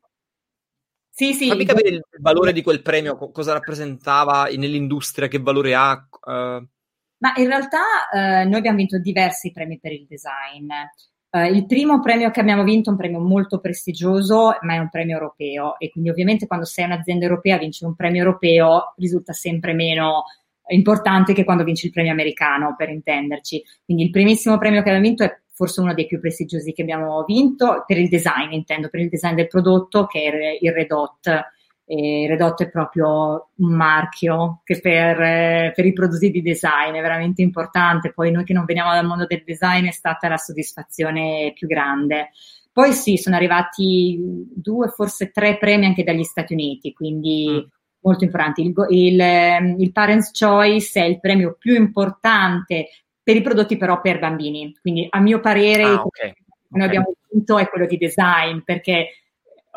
Sì, sì. Fammi capire il valore di quel premio, cosa rappresentava nell'industria, che valore ha. Uh... Ma in realtà eh, noi abbiamo vinto diversi premi per il design. Uh, il primo premio che abbiamo vinto è un premio molto prestigioso, ma è un premio europeo e quindi ovviamente quando sei un'azienda europea vincere un premio europeo risulta sempre meno importante che quando vinci il premio americano, per intenderci. Quindi il primissimo premio che abbiamo vinto è forse uno dei più prestigiosi che abbiamo vinto, per il design intendo, per il design del prodotto, che è il Red Hot. E Red Hot è proprio un marchio che per, per, i prodotti di design è veramente importante. Poi noi che non veniamo dal mondo del design è stata la soddisfazione più grande. Poi sì, sono arrivati due, forse tre premi anche dagli Stati Uniti, quindi mm. molto importanti. Il, il, il Parents' Choice è il premio più importante per i prodotti però per bambini. Quindi a mio parere ah, okay. noi okay. abbiamo vinto è quello di design perché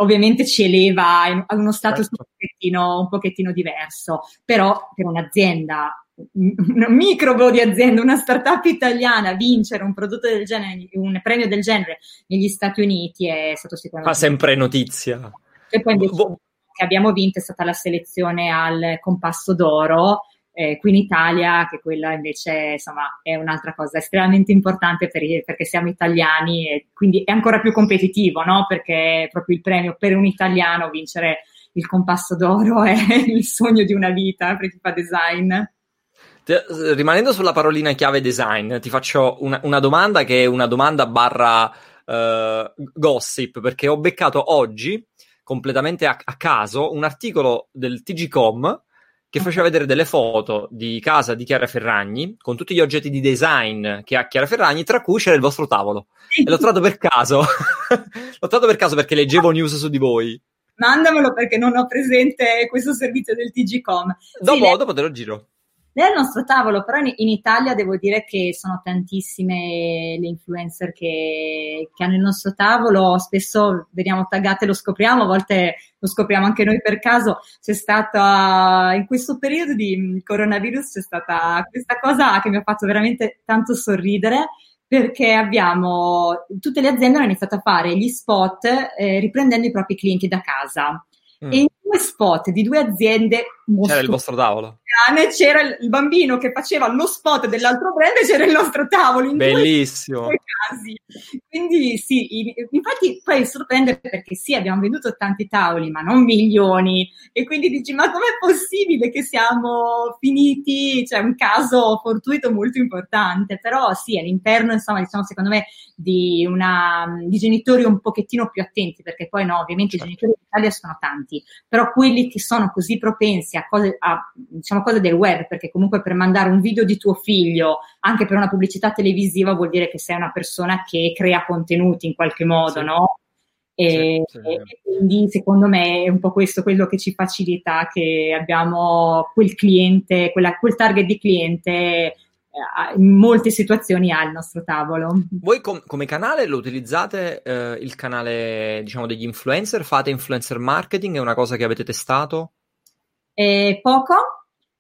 ovviamente ci eleva a uno status certo. un, pochettino, un pochettino diverso, però per un'azienda un microbo di azienda, una startup italiana vincere un prodotto del genere, un premio del genere negli Stati Uniti è stato sicuramente. Fa sempre notizia. E poi invece Bo- che abbiamo vinto è stata la selezione al Compasso d'Oro eh, qui in Italia, che quella invece insomma è un'altra cosa estremamente importante per, perché siamo italiani e quindi è ancora più competitivo, no? Perché proprio il premio per un italiano vincere il compasso d'oro è *laughs* il sogno di una vita per chi fa design. Rimanendo sulla parolina chiave design, ti faccio una, una domanda che è una domanda barra uh, gossip, perché ho beccato oggi, completamente a, a caso, un articolo del TGCom che faceva vedere delle foto di casa di Chiara Ferragni con tutti gli oggetti di design che ha Chiara Ferragni, tra cui c'era il vostro tavolo. E l'ho trovato per caso. *laughs* l'ho trovato per caso perché leggevo news su di voi. Mandamelo perché non ho presente questo servizio del TGCom. Dopo, sì, dopo te lo giro. Il nostro tavolo, però in, in, Italia devo dire che sono tantissime le influencer che, che, hanno il nostro tavolo, spesso veniamo taggate, lo scopriamo, a volte lo scopriamo anche noi per caso. C'è stata, in questo periodo di coronavirus, c'è stata questa cosa che mi ha fatto veramente tanto sorridere perché abbiamo, tutte le aziende hanno iniziato a fare gli spot eh, riprendendo i propri clienti da casa. Mm. E due spot di due aziende c'era il vostro tavolo c'era il bambino che faceva lo spot dell'altro brand e c'era il nostro tavolo. Bellissimo. Quindi sì, infatti poi sorprende perché sì, abbiamo venduto tanti tavoli, ma non milioni. E quindi dici, ma com'è possibile che siamo finiti? Cioè, un caso fortuito molto importante. Però sì, all'interno, insomma, diciamo, secondo me, di, una, di genitori un pochettino più attenti, perché poi no, ovviamente certo. i genitori in Italia sono tanti, però quelli che sono così propensi a cose, a, diciamo, cose del web, perché comunque per mandare un video di tuo figlio, anche per una pubblicità televisiva, vuol dire che sei una persona che crea contenuti in qualche modo, sì. no? E, sì, sì. e, quindi secondo me è un po' questo quello che ci facilita che abbiamo quel cliente, quella, quel target di cliente in molte situazioni al nostro tavolo. Voi com- come canale lo utilizzate eh, il canale diciamo degli influencer? Fate influencer marketing? È una cosa che avete testato? Eh, poco,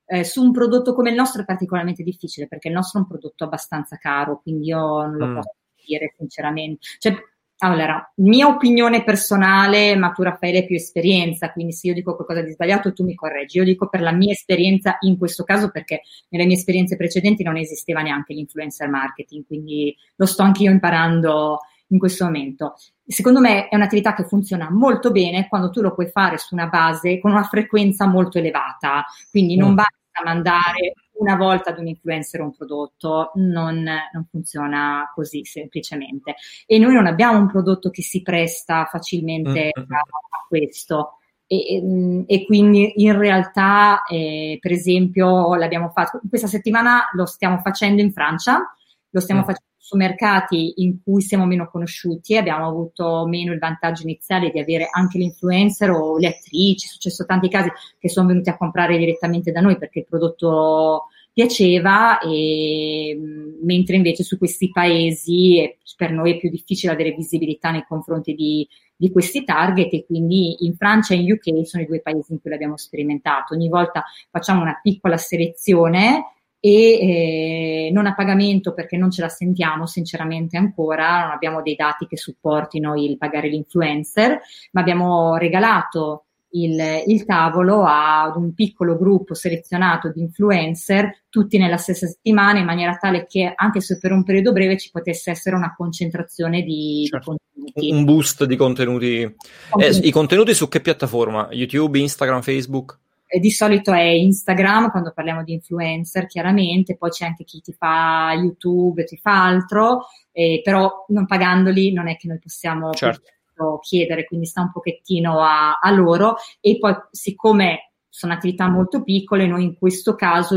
eh, su un prodotto come il nostro è particolarmente difficile perché il nostro è un prodotto abbastanza caro, quindi io non lo mm. posso dire sinceramente. Cioè, allora, mia opinione personale, ma tu Raffaele hai più esperienza, quindi se io dico qualcosa di sbagliato tu mi correggi. Io dico per la mia esperienza in questo caso perché nelle mie esperienze precedenti non esisteva neanche l'influencer marketing, quindi lo sto anch'io imparando in questo momento. Secondo me è un'attività che funziona molto bene quando tu lo puoi fare su una base con una frequenza molto elevata, quindi non mm. basta mandare una volta ad un influencer un prodotto, non, non, funziona così semplicemente. E noi non abbiamo un prodotto che si presta facilmente mm-hmm. a, a, questo. E, e, quindi in realtà, eh, per esempio, l'abbiamo fatto questa settimana, lo stiamo facendo in Francia, lo stiamo mm. facendo su mercati in cui siamo meno conosciuti, abbiamo avuto meno il vantaggio iniziale di avere anche l'influencer o le attrici, è successo tanti casi che sono venuti a comprare direttamente da noi perché il prodotto piaceva, e, mentre invece su questi paesi è, per noi è più difficile avere visibilità nei confronti di, di questi target e quindi in Francia e in UK sono i due paesi in cui l'abbiamo sperimentato. Ogni volta facciamo una piccola selezione e eh, non a pagamento perché non ce la sentiamo sinceramente ancora, non abbiamo dei dati che supportino il pagare l'influencer, ma abbiamo regalato il, il, tavolo ad un piccolo gruppo selezionato di influencer, tutti nella stessa settimana, in maniera tale che anche se per un periodo breve ci potesse essere una concentrazione di, certo. di contenuti. Un boost di contenuti. contenuti. Eh, I contenuti su che piattaforma? YouTube, Instagram, Facebook? Di solito è Instagram quando parliamo di influencer, chiaramente, poi c'è anche chi ti fa YouTube, ti fa altro, eh, però non pagandoli non è che noi possiamo certo. chiedere, quindi sta un pochettino a, a loro e poi siccome sono attività molto piccole, noi in questo caso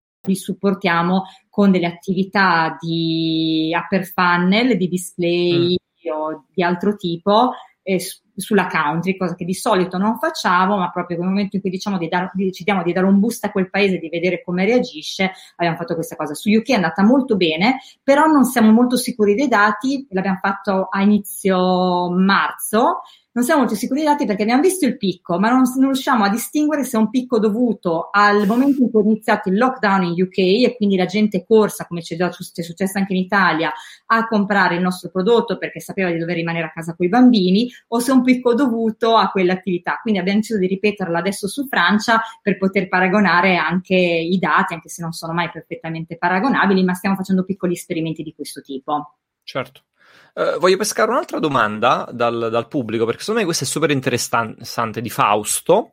Li supportiamo con delle attività di upper funnel, di display mm. o di altro tipo eh, sulla country, cosa che di solito non facciamo, ma proprio nel momento in cui diciamo di dar, decidiamo di dare un boost a quel paese, di vedere come reagisce, abbiamo fatto questa cosa. Su UK è andata molto bene, però non siamo molto sicuri dei dati, l'abbiamo fatto a inizio marzo non siamo molto sicuri dei dati perché abbiamo visto il picco, ma non, non, riusciamo a distinguere se è un picco dovuto al momento in cui è iniziato il lockdown in UK e quindi la gente è corsa, come ci è già successo anche in Italia, a comprare il nostro prodotto perché sapeva di dover rimanere a casa con i bambini, o se è un picco dovuto a quell'attività. Quindi abbiamo deciso di ripeterla adesso su Francia per poter paragonare anche i dati, anche se non sono mai perfettamente paragonabili, ma stiamo facendo piccoli esperimenti di questo tipo. Certo. Uh, voglio pescare un'altra domanda dal, dal, pubblico, perché secondo me questa è super interessante di Fausto,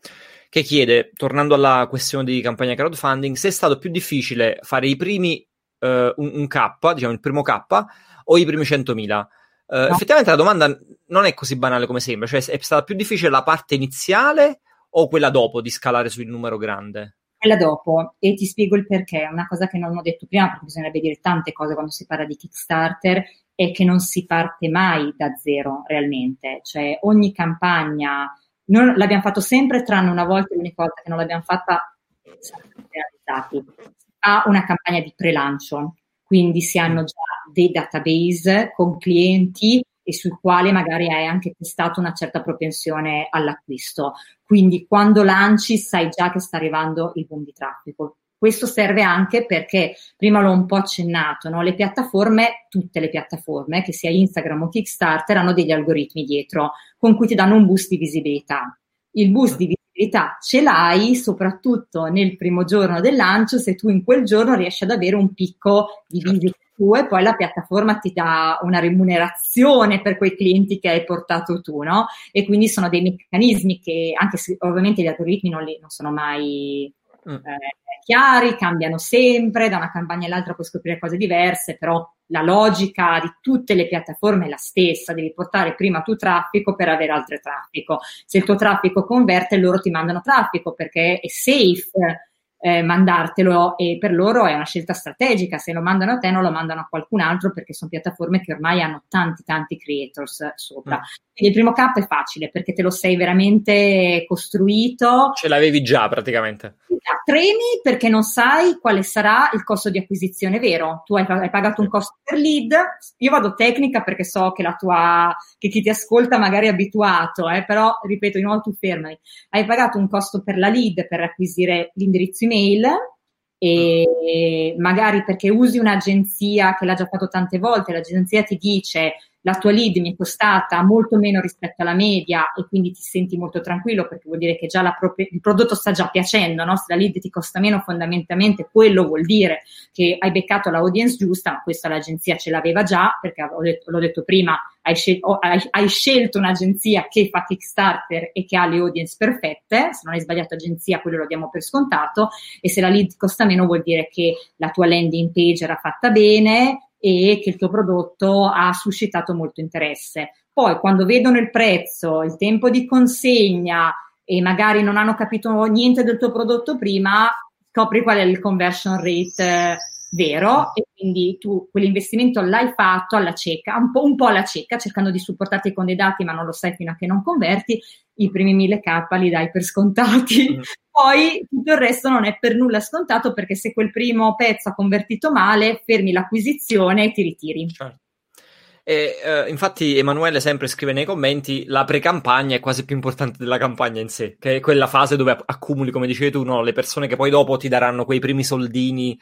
che chiede, tornando alla questione di campagna crowdfunding, se è stato più difficile fare i primi, uh, un, un, K, diciamo il primo K, o i primi 100.000. Uh, no. Effettivamente la domanda non è così banale come sembra, cioè è stata più difficile la parte iniziale o quella dopo di scalare sul numero grande? Quella dopo, e ti spiego il perché, è una cosa che non ho detto prima perché bisognerebbe dire tante cose quando si parla di Kickstarter è che non si parte mai da zero realmente, cioè ogni campagna, non, l'abbiamo fatto sempre tranne una volta, l'unica volta che non l'abbiamo fatta, realizzati. Ha una campagna di pre-lancio, quindi si hanno già dei database con clienti e sul quale magari hai anche testato una certa propensione all'acquisto. Quindi quando lanci sai già che sta arrivando il boom di traffico. Questo serve anche perché, prima l'ho un po' accennato, no? le piattaforme, tutte le piattaforme, che sia Instagram o Kickstarter, hanno degli algoritmi dietro con cui ti danno un boost di visibilità. Il boost di visibilità ce l'hai soprattutto nel primo giorno del lancio se tu in quel giorno riesci ad avere un picco di certo. visita tu e poi la piattaforma ti dà una remunerazione per quei clienti che hai portato tu, no? E quindi sono dei meccanismi che, anche se ovviamente gli algoritmi non, li, non sono mai mm. eh, chiari, cambiano sempre, da una campagna all'altra puoi scoprire cose diverse, però la logica di tutte le piattaforme è la stessa, devi portare prima tu traffico per avere altro traffico. Se il tuo traffico converte, loro ti mandano traffico perché è safe eh, mandartelo e per loro è una scelta strategica, se lo mandano a te non lo mandano a qualcun altro perché sono piattaforme che ormai hanno tanti tanti creators sopra. Mm. Quindi il primo cap è facile perché te lo sei veramente costruito. Ce l'avevi già praticamente. Tremi perché non sai quale sarà il costo di acquisizione vero. Tu hai, hai pagato un costo per lead, io vado tecnica perché so che la tua, che chi ti ascolta magari è abituato, eh, però ripeto, di nuovo tu fermati. Hai pagato un costo per la lead per acquisire l'indirizzo email e magari perché usi un'agenzia che l'ha già fatto tante volte, l'agenzia ti dice la tua lead mi è costata molto meno rispetto alla media e quindi ti senti molto tranquillo perché vuol dire che già pro- il prodotto sta già piacendo, no? se la lead ti costa meno fondamentalmente quello vuol dire che hai beccato l'audience giusta, ma questa l'agenzia ce l'aveva già perché detto, l'ho detto prima, hai, scel- hai, hai, scelto un'agenzia che fa Kickstarter e che ha le audience perfette, se non hai sbagliato agenzia quello lo diamo per scontato e se la lead costa meno vuol dire che la tua landing page era fatta bene, e che il tuo prodotto ha suscitato molto interesse. Poi quando vedono il prezzo, il tempo di consegna e magari non hanno capito niente del tuo prodotto prima, scopri qual è il conversion rate eh, vero e quindi tu quell'investimento l'hai fatto alla cieca, un po', un po' alla cieca, cercando di supportarti con dei dati, ma non lo sai fino a che non converti, i primi 1000k li dai per scontati. Mm. *laughs* Poi tutto il resto non è per nulla scontato perché se quel primo pezzo ha convertito male, fermi l'acquisizione e ti ritiri. Certo. E, uh, infatti Emanuele sempre scrive nei commenti la pre-campagna è quasi più importante della campagna in sé, che è quella fase dove accumuli, come dicevi tu, no, le persone che poi dopo ti daranno quei primi soldini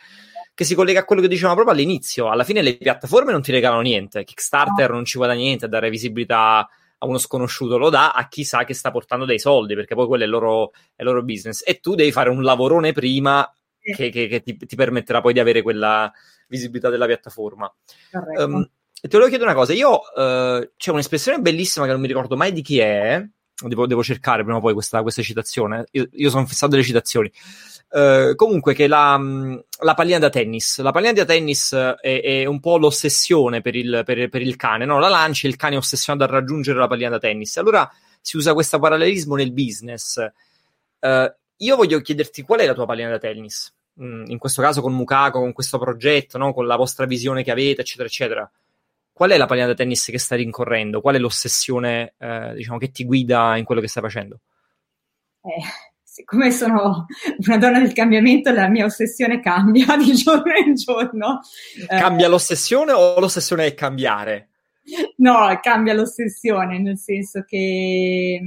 che si collega a quello che dicevamo proprio all'inizio. Alla fine le piattaforme non ti regalano niente, Kickstarter no. non ci guadagna niente a dare visibilità a uno sconosciuto, lo dà a chi sa che sta portando dei soldi, perché poi quello è il loro, è il loro business. E tu devi fare un lavorone prima che, che, che ti, ti, permetterà poi di avere quella visibilità della piattaforma. Um, te volevo chiedere una cosa, io uh, c'è un'espressione bellissima che non mi ricordo mai di chi è, devo, devo cercare prima o poi questa, questa citazione, io, io sono fissato delle citazioni. Uh, comunque che la, la, pallina da tennis. La pallina da tennis è, è un po' l'ossessione per il, per, per il, cane no? la lancia il cane è ossessionato a raggiungere la pallina da tennis. Allora si usa questo parallelismo nel business. Uh, io voglio chiederti qual è la tua pallina da tennis? Mm, in questo caso con Mukako con questo progetto no? con la vostra visione che avete eccetera eccetera. Qual è la pallina da tennis che stai rincorrendo? Qual è l'ossessione eh, diciamo che ti guida in quello che stai facendo? Eh siccome sono una donna del cambiamento, la mia ossessione cambia *laughs* di giorno in giorno. Cambia eh, l'ossessione o l'ossessione è cambiare? No, cambia l'ossessione, nel senso che,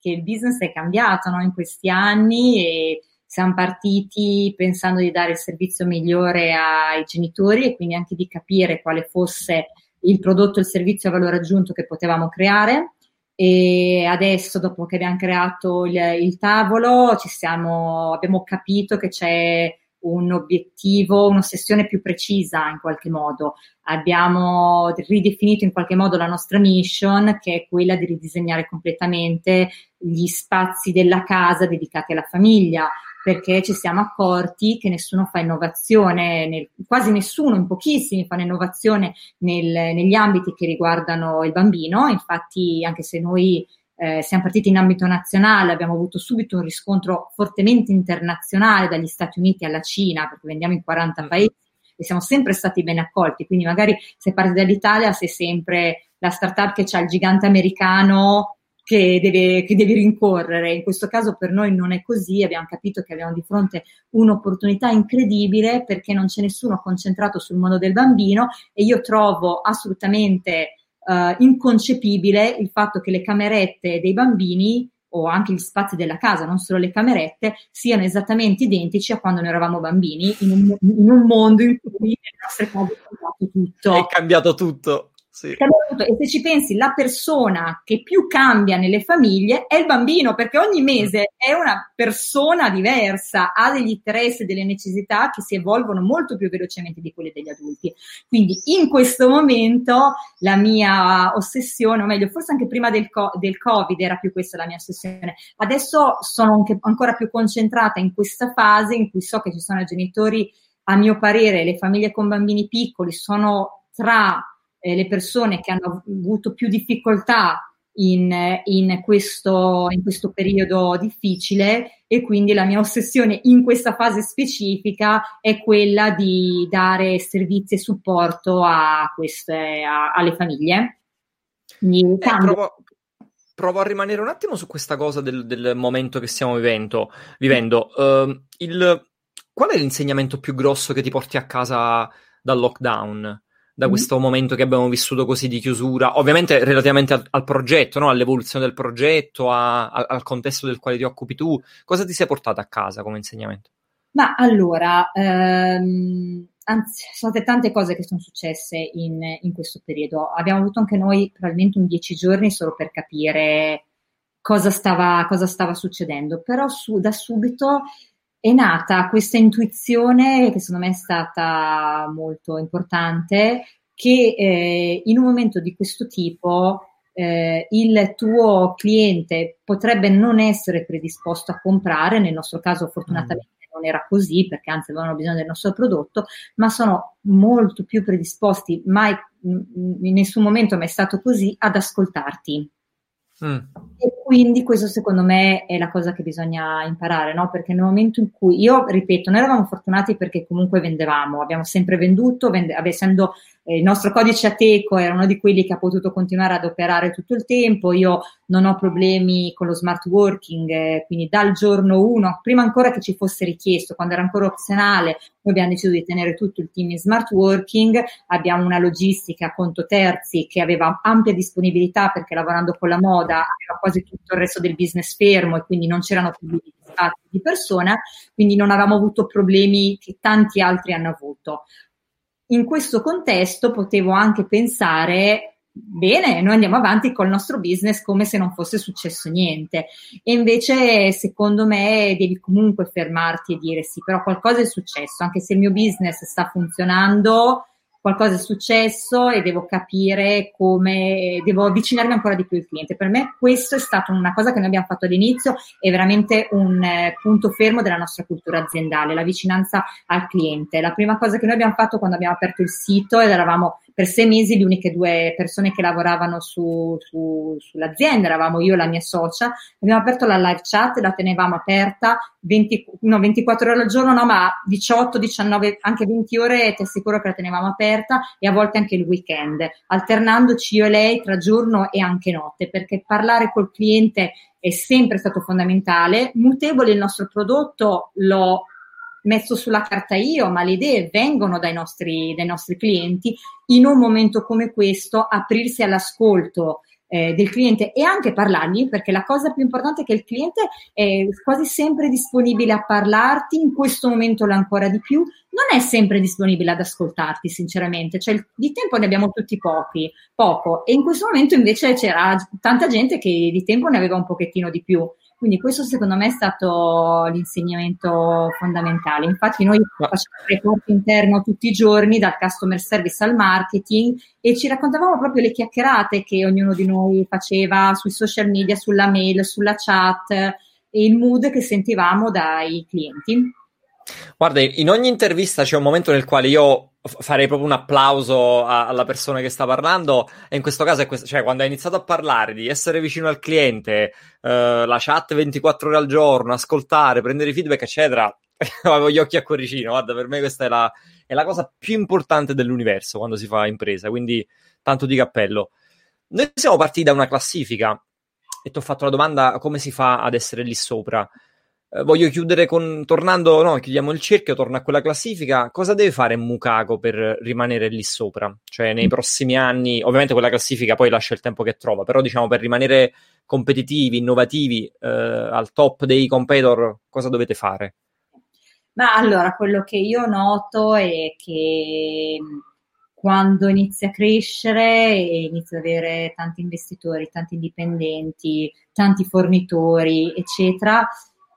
che il business è cambiato no, in questi anni e siamo partiti pensando di dare il servizio migliore ai genitori e quindi anche di capire quale fosse il prodotto e il servizio a valore aggiunto che potevamo creare e adesso dopo che abbiamo creato il, il tavolo siamo, abbiamo capito che c'è un obiettivo, un'ossessione più precisa in qualche modo. Abbiamo ridefinito in qualche modo la nostra mission che è quella di ridisegnare completamente gli spazi della casa dedicati alla famiglia perché ci siamo accorti che nessuno fa innovazione, nel, quasi nessuno, in pochissimi fanno innovazione nel, negli ambiti che riguardano il bambino, infatti anche se noi eh, siamo partiti in ambito nazionale, abbiamo avuto subito un riscontro fortemente internazionale dagli Stati Uniti alla Cina, perché vendiamo in 40 mm. paesi e siamo sempre stati ben accolti, quindi magari se parti dall'Italia sei sempre la startup che ha il gigante americano che deve, che deve rincorrere. In questo caso per noi non è così, abbiamo capito che abbiamo di fronte un'opportunità incredibile perché non c'è nessuno concentrato sul mondo del bambino e io trovo assolutamente uh, inconcepibile il fatto che le camerette dei bambini o anche gli spazi della casa, non solo le camerette, siano esattamente identici a quando noi eravamo bambini, in un, in un mondo in cui nelle nostre case è cambiato tutto. È cambiato tutto. Sì. E se ci pensi, la persona che più cambia nelle famiglie è il bambino, perché ogni mese è una persona diversa, ha degli interessi, delle necessità che si evolvono molto più velocemente di quelle degli adulti. Quindi in questo momento la mia ossessione, o meglio, forse anche prima del, co- del Covid era più questa la mia ossessione. Adesso sono anche, ancora più concentrata in questa fase in cui so che ci sono genitori, a mio parere, le famiglie con bambini piccoli sono tra eh, le persone che hanno avuto più difficoltà in, in, questo, in questo periodo difficile e quindi la mia ossessione in questa fase specifica è quella di dare servizi e supporto a queste, a, alle famiglie. Eh, provo, provo, a rimanere un attimo su questa cosa del, del momento che stiamo vivendo. vivendo. Uh, il, qual è l'insegnamento più grosso che ti porti a casa dal lockdown? Da mm-hmm. questo momento che abbiamo vissuto così di chiusura, ovviamente relativamente al, al progetto, no? all'evoluzione del progetto, a, a, al contesto del quale ti occupi tu, cosa ti sei portata a casa come insegnamento? Ma allora, ehm, anzi, sono state tante cose che sono successe in, in, questo periodo. Abbiamo avuto anche noi probabilmente un dieci giorni solo per capire cosa stava, cosa stava succedendo, però su, da subito è nata questa intuizione che secondo me è stata molto importante, che eh, in un momento di questo tipo eh, il tuo cliente potrebbe non essere predisposto a comprare, nel nostro caso fortunatamente mm. non era così perché anzi avevano bisogno del nostro prodotto, ma sono molto più predisposti, mai in nessun momento mi è stato così, ad ascoltarti. Mm. E quindi questo secondo me è la cosa che bisogna imparare, no? Perché nel momento in cui, io ripeto, noi eravamo fortunati perché comunque vendevamo, abbiamo sempre venduto, vende, essendo eh, il nostro codice ateco era uno di quelli che ha potuto continuare ad operare tutto il tempo, io non ho problemi con lo smart working, eh, quindi dal giorno uno, prima ancora che ci fosse richiesto, quando era ancora opzionale, noi abbiamo deciso di tenere tutto il team in smart working, abbiamo una logistica a conto terzi che aveva ampia disponibilità perché lavorando con la moda aveva quasi tutto il resto del business fermo e quindi non c'erano problemi di persona, quindi non avevamo avuto problemi che tanti altri hanno avuto in questo contesto potevo anche pensare bene, noi andiamo avanti col nostro business come se non fosse successo niente. E invece, secondo me, devi comunque fermarti e dire sì, però qualcosa è successo, anche se il mio business sta funzionando, qualcosa è successo e devo capire come, devo avvicinarmi ancora di più al cliente. Per me questo è stato una cosa che noi abbiamo fatto all'inizio, è veramente un eh, punto fermo della nostra cultura aziendale, la vicinanza al cliente. La prima cosa che noi abbiamo fatto quando abbiamo aperto il sito ed eravamo per sei mesi le uniche due persone che lavoravano su, su, sull'azienda, eravamo io e la mia socia, abbiamo aperto la live chat, la tenevamo aperta 20, no, 24 ore al giorno, no, ma 18, 19, anche 20 ore ti assicuro che la tenevamo aperta e a volte anche il weekend, alternandoci io e lei tra giorno e anche notte, perché parlare col cliente è sempre stato fondamentale. Mutevole il nostro prodotto lo messo sulla carta io, ma le idee vengono dai nostri, dai nostri clienti. In un momento come questo, aprirsi all'ascolto eh, del cliente e anche parlargli, perché la cosa più importante è che il cliente è quasi sempre disponibile a parlarti, in questo momento lo ancora di più, non è sempre disponibile ad ascoltarti, sinceramente, cioè di tempo ne abbiamo tutti pochi, poco, e in questo momento invece c'era tanta gente che di tempo ne aveva un pochettino di più. Quindi questo secondo me è stato l'insegnamento fondamentale. Infatti noi facciamo il report interno tutti i giorni dal customer service al marketing e ci raccontavamo proprio le chiacchierate che ognuno di noi faceva sui social media, sulla mail, sulla chat e il mood che sentivamo dai clienti. Guarda, in ogni intervista c'è un momento nel quale io farei proprio un applauso a, alla persona che sta parlando e in questo caso è questo, cioè quando hai iniziato a parlare di essere vicino al cliente, eh, la chat 24 ore al giorno, ascoltare, prendere feedback eccetera, *laughs* avevo gli occhi a cuoricino, guarda per me questa è la, è la cosa più importante dell'universo quando si fa impresa, quindi tanto di cappello. Noi siamo partiti da una classifica e ti ho fatto la domanda come si fa ad essere lì sopra. Eh, voglio chiudere con, tornando, no, chiudiamo il cerchio, torno a quella classifica. Cosa deve fare Mukago per rimanere lì sopra? Cioè, nei prossimi anni, ovviamente quella classifica poi lascia il tempo che trova, però diciamo per rimanere competitivi, innovativi, eh, al top dei competitor, cosa dovete fare? Ma allora, quello che io noto è che quando inizia a crescere e inizia ad avere tanti investitori, tanti indipendenti, tanti fornitori, eccetera,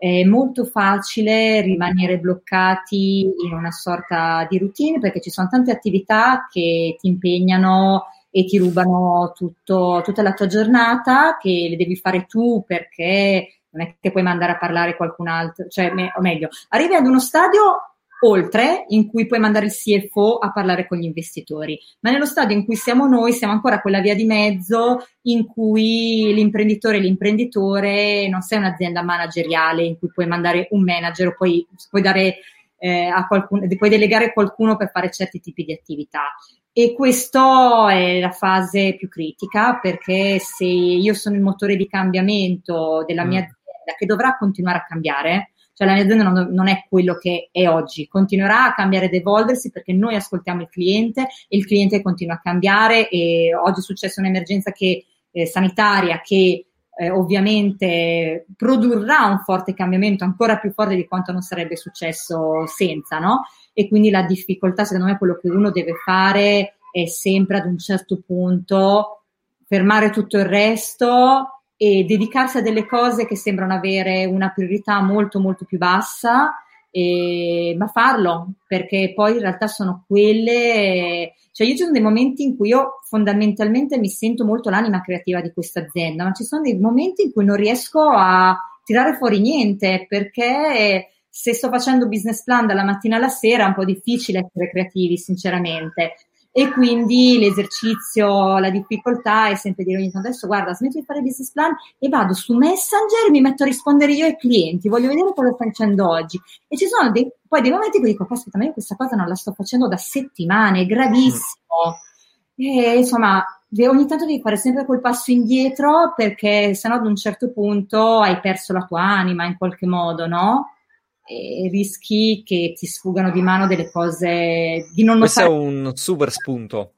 è molto facile rimanere bloccati in una sorta di routine perché ci sono tante attività che ti impegnano e ti rubano tutto, tutta la tua giornata, che le devi fare tu perché non è che puoi mandare a parlare qualcun altro, cioè, o meglio, arrivi ad uno stadio oltre in cui puoi mandare il CFO a parlare con gli investitori, ma nello stadio in cui siamo noi siamo ancora quella via di mezzo in cui l'imprenditore e l'imprenditore non sei un'azienda manageriale in cui puoi mandare un manager o puoi, puoi dare eh, a qualcuno, puoi delegare qualcuno per fare certi tipi di attività. E questa è la fase più critica perché se io sono il motore di cambiamento della mia mm. azienda che dovrà continuare a cambiare, cioè la mia azienda non, non, è quello che è oggi, continuerà a cambiare ed evolversi perché noi ascoltiamo il cliente e il cliente continua a cambiare e oggi è successa un'emergenza che, eh, sanitaria che eh, ovviamente produrrà un forte cambiamento, ancora più forte di quanto non sarebbe successo senza, no? E quindi la difficoltà, secondo me, quello che uno deve fare è sempre ad un certo punto fermare tutto il resto e dedicarsi a delle cose che sembrano avere una priorità molto molto più bassa, e, ma farlo perché poi in realtà sono quelle, cioè io ci sono dei momenti in cui io fondamentalmente mi sento molto l'anima creativa di questa azienda, ma ci sono dei momenti in cui non riesco a tirare fuori niente perché se sto facendo business plan dalla mattina alla sera è un po' difficile essere creativi, sinceramente e quindi l'esercizio, la difficoltà è sempre dire ogni tanto. Adesso guarda smetto di fare business plan e vado su Messenger e mi metto a rispondere io ai clienti, voglio vedere cosa sto facendo oggi. E ci sono dei, poi dei momenti in cui dico aspetta ma io questa cosa non la sto facendo da settimane, è gravissimo. E insomma ogni tanto devi fare sempre quel passo indietro perché sennò ad un certo punto hai perso la tua anima in qualche modo, no? E rischi che ti sfugano di mano delle cose di non Questo notare. è un super spunto.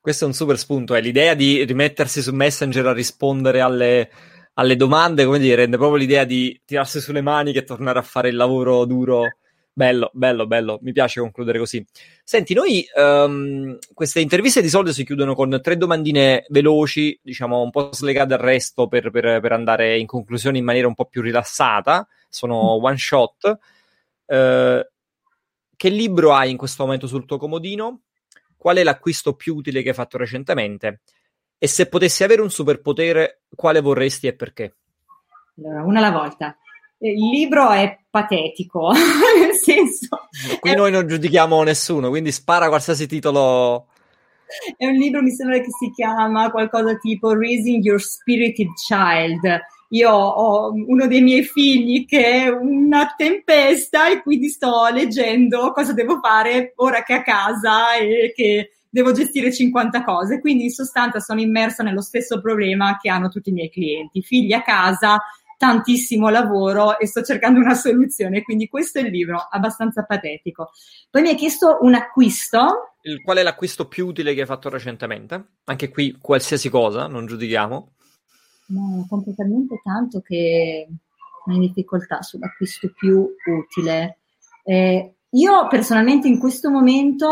Questo è un super spunto, è l'idea di rimettersi su Messenger a rispondere alle, alle domande, come dire, rende proprio l'idea di tirarsi sulle mani e tornare a fare il lavoro duro. Bello, bello, bello, mi piace concludere così. Senti, noi um, queste interviste di solito si chiudono con tre domandine veloci, diciamo un po' slegate dal resto per, per, per andare in conclusione in maniera un po' più rilassata sono mm. one shot. Eh, che libro hai in questo momento sul tuo comodino? Qual è l'acquisto più utile che hai fatto recentemente? E se potessi avere un superpotere, quale vorresti e perché? Allora, una alla volta. Il libro è patetico, *laughs* nel senso... Qui è... noi non giudichiamo nessuno, quindi spara qualsiasi titolo... È un libro, mi sembra che si chiama qualcosa tipo Raising Your Spirited Child, io ho uno dei miei figli che è una tempesta e quindi sto leggendo cosa devo fare ora che è a casa e che devo gestire 50 cose. Quindi in sostanza sono immersa nello stesso problema che hanno tutti i miei clienti. Figli a casa, tantissimo lavoro e sto cercando una soluzione. Quindi questo è il libro, abbastanza patetico. Poi mi hai chiesto un acquisto. Il, qual è l'acquisto più utile che hai fatto recentemente? Anche qui qualsiasi cosa, non giudichiamo. No, compro talmente tanto che sono in difficoltà sull'acquisto più utile. Eh, io personalmente in questo momento,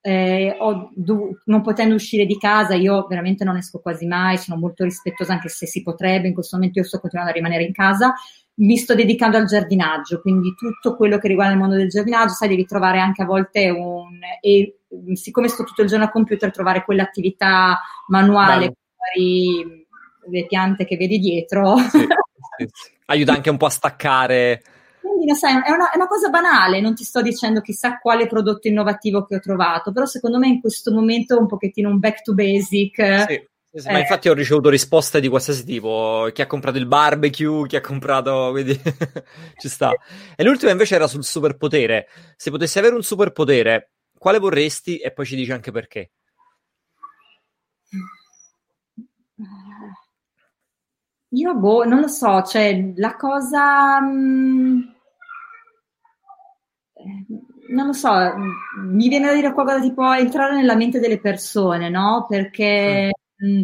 eh, dov- non potendo uscire di casa, io veramente non esco quasi mai, sono molto rispettosa anche se si potrebbe, in questo momento io sto continuando a rimanere in casa, mi sto dedicando al giardinaggio, quindi tutto quello che riguarda il mondo del giardinaggio, sai, devi trovare anche a volte un... e siccome sto tutto il giorno a computer, trovare quell'attività manuale, magari le piante che vedi dietro. Sì, sì. *laughs* Aiuta anche un po' a staccare. Quindi, sai, è una, è una, cosa banale, non ti sto dicendo chissà quale prodotto innovativo che ho trovato, però secondo me in questo momento un pochettino un back to basic. Sì. Sì, eh. Ma infatti ho ricevuto risposte di qualsiasi tipo, chi ha comprato il barbecue, chi ha comprato, quindi *laughs* ci sta. E l'ultima invece era sul superpotere. Se potessi avere un superpotere, quale vorresti? E poi ci dici anche perché. Io boh, non lo so, cioè la cosa... Mh, mm, eh, non lo so, mi viene da dire qualcosa tipo entrare nella mente delle persone, no? Perché mm. mh, mm,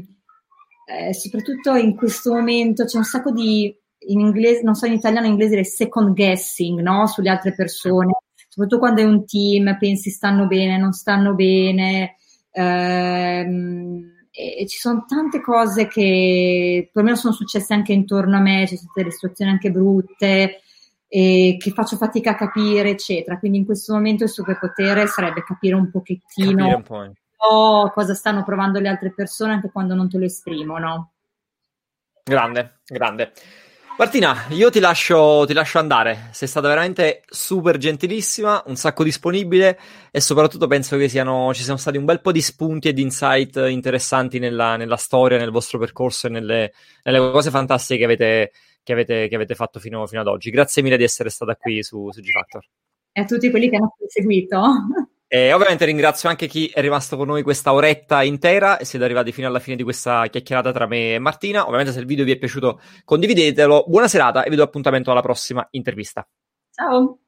eh, soprattutto in questo momento c'è un sacco di, in inglese, non so in italiano, in inglese, second guessing, no? Sulle altre persone, soprattutto quando è un team, pensi stanno bene, non stanno bene. Ehm, e ci sono tante cose che per me sono successe anche intorno a me, ci sono delle situazioni anche brutte e che faccio fatica a capire, eccetera. Quindi in questo momento il superpotere sarebbe capire un pochettino un po'. cosa stanno provando le altre persone anche quando non te lo esprimono. Grande, grande. Martina, io ti lascio, ti lascio, andare. Sei stata veramente super gentilissima, un sacco disponibile e soprattutto penso che siano, ci siano stati un bel po' di spunti e di insight interessanti nella, nella storia, nel vostro percorso e nelle, nelle cose fantastiche che avete, che avete, che avete fatto fino, fino, ad oggi. Grazie mille di essere stata qui su, su G-Factor. E a tutti quelli che hanno seguito. E ovviamente ringrazio anche chi è rimasto con noi questa oretta intera e siete arrivati fino alla fine di questa chiacchierata tra me e Martina. Ovviamente se il video vi è piaciuto condividetelo. Buona serata e vi do appuntamento alla prossima intervista. Ciao!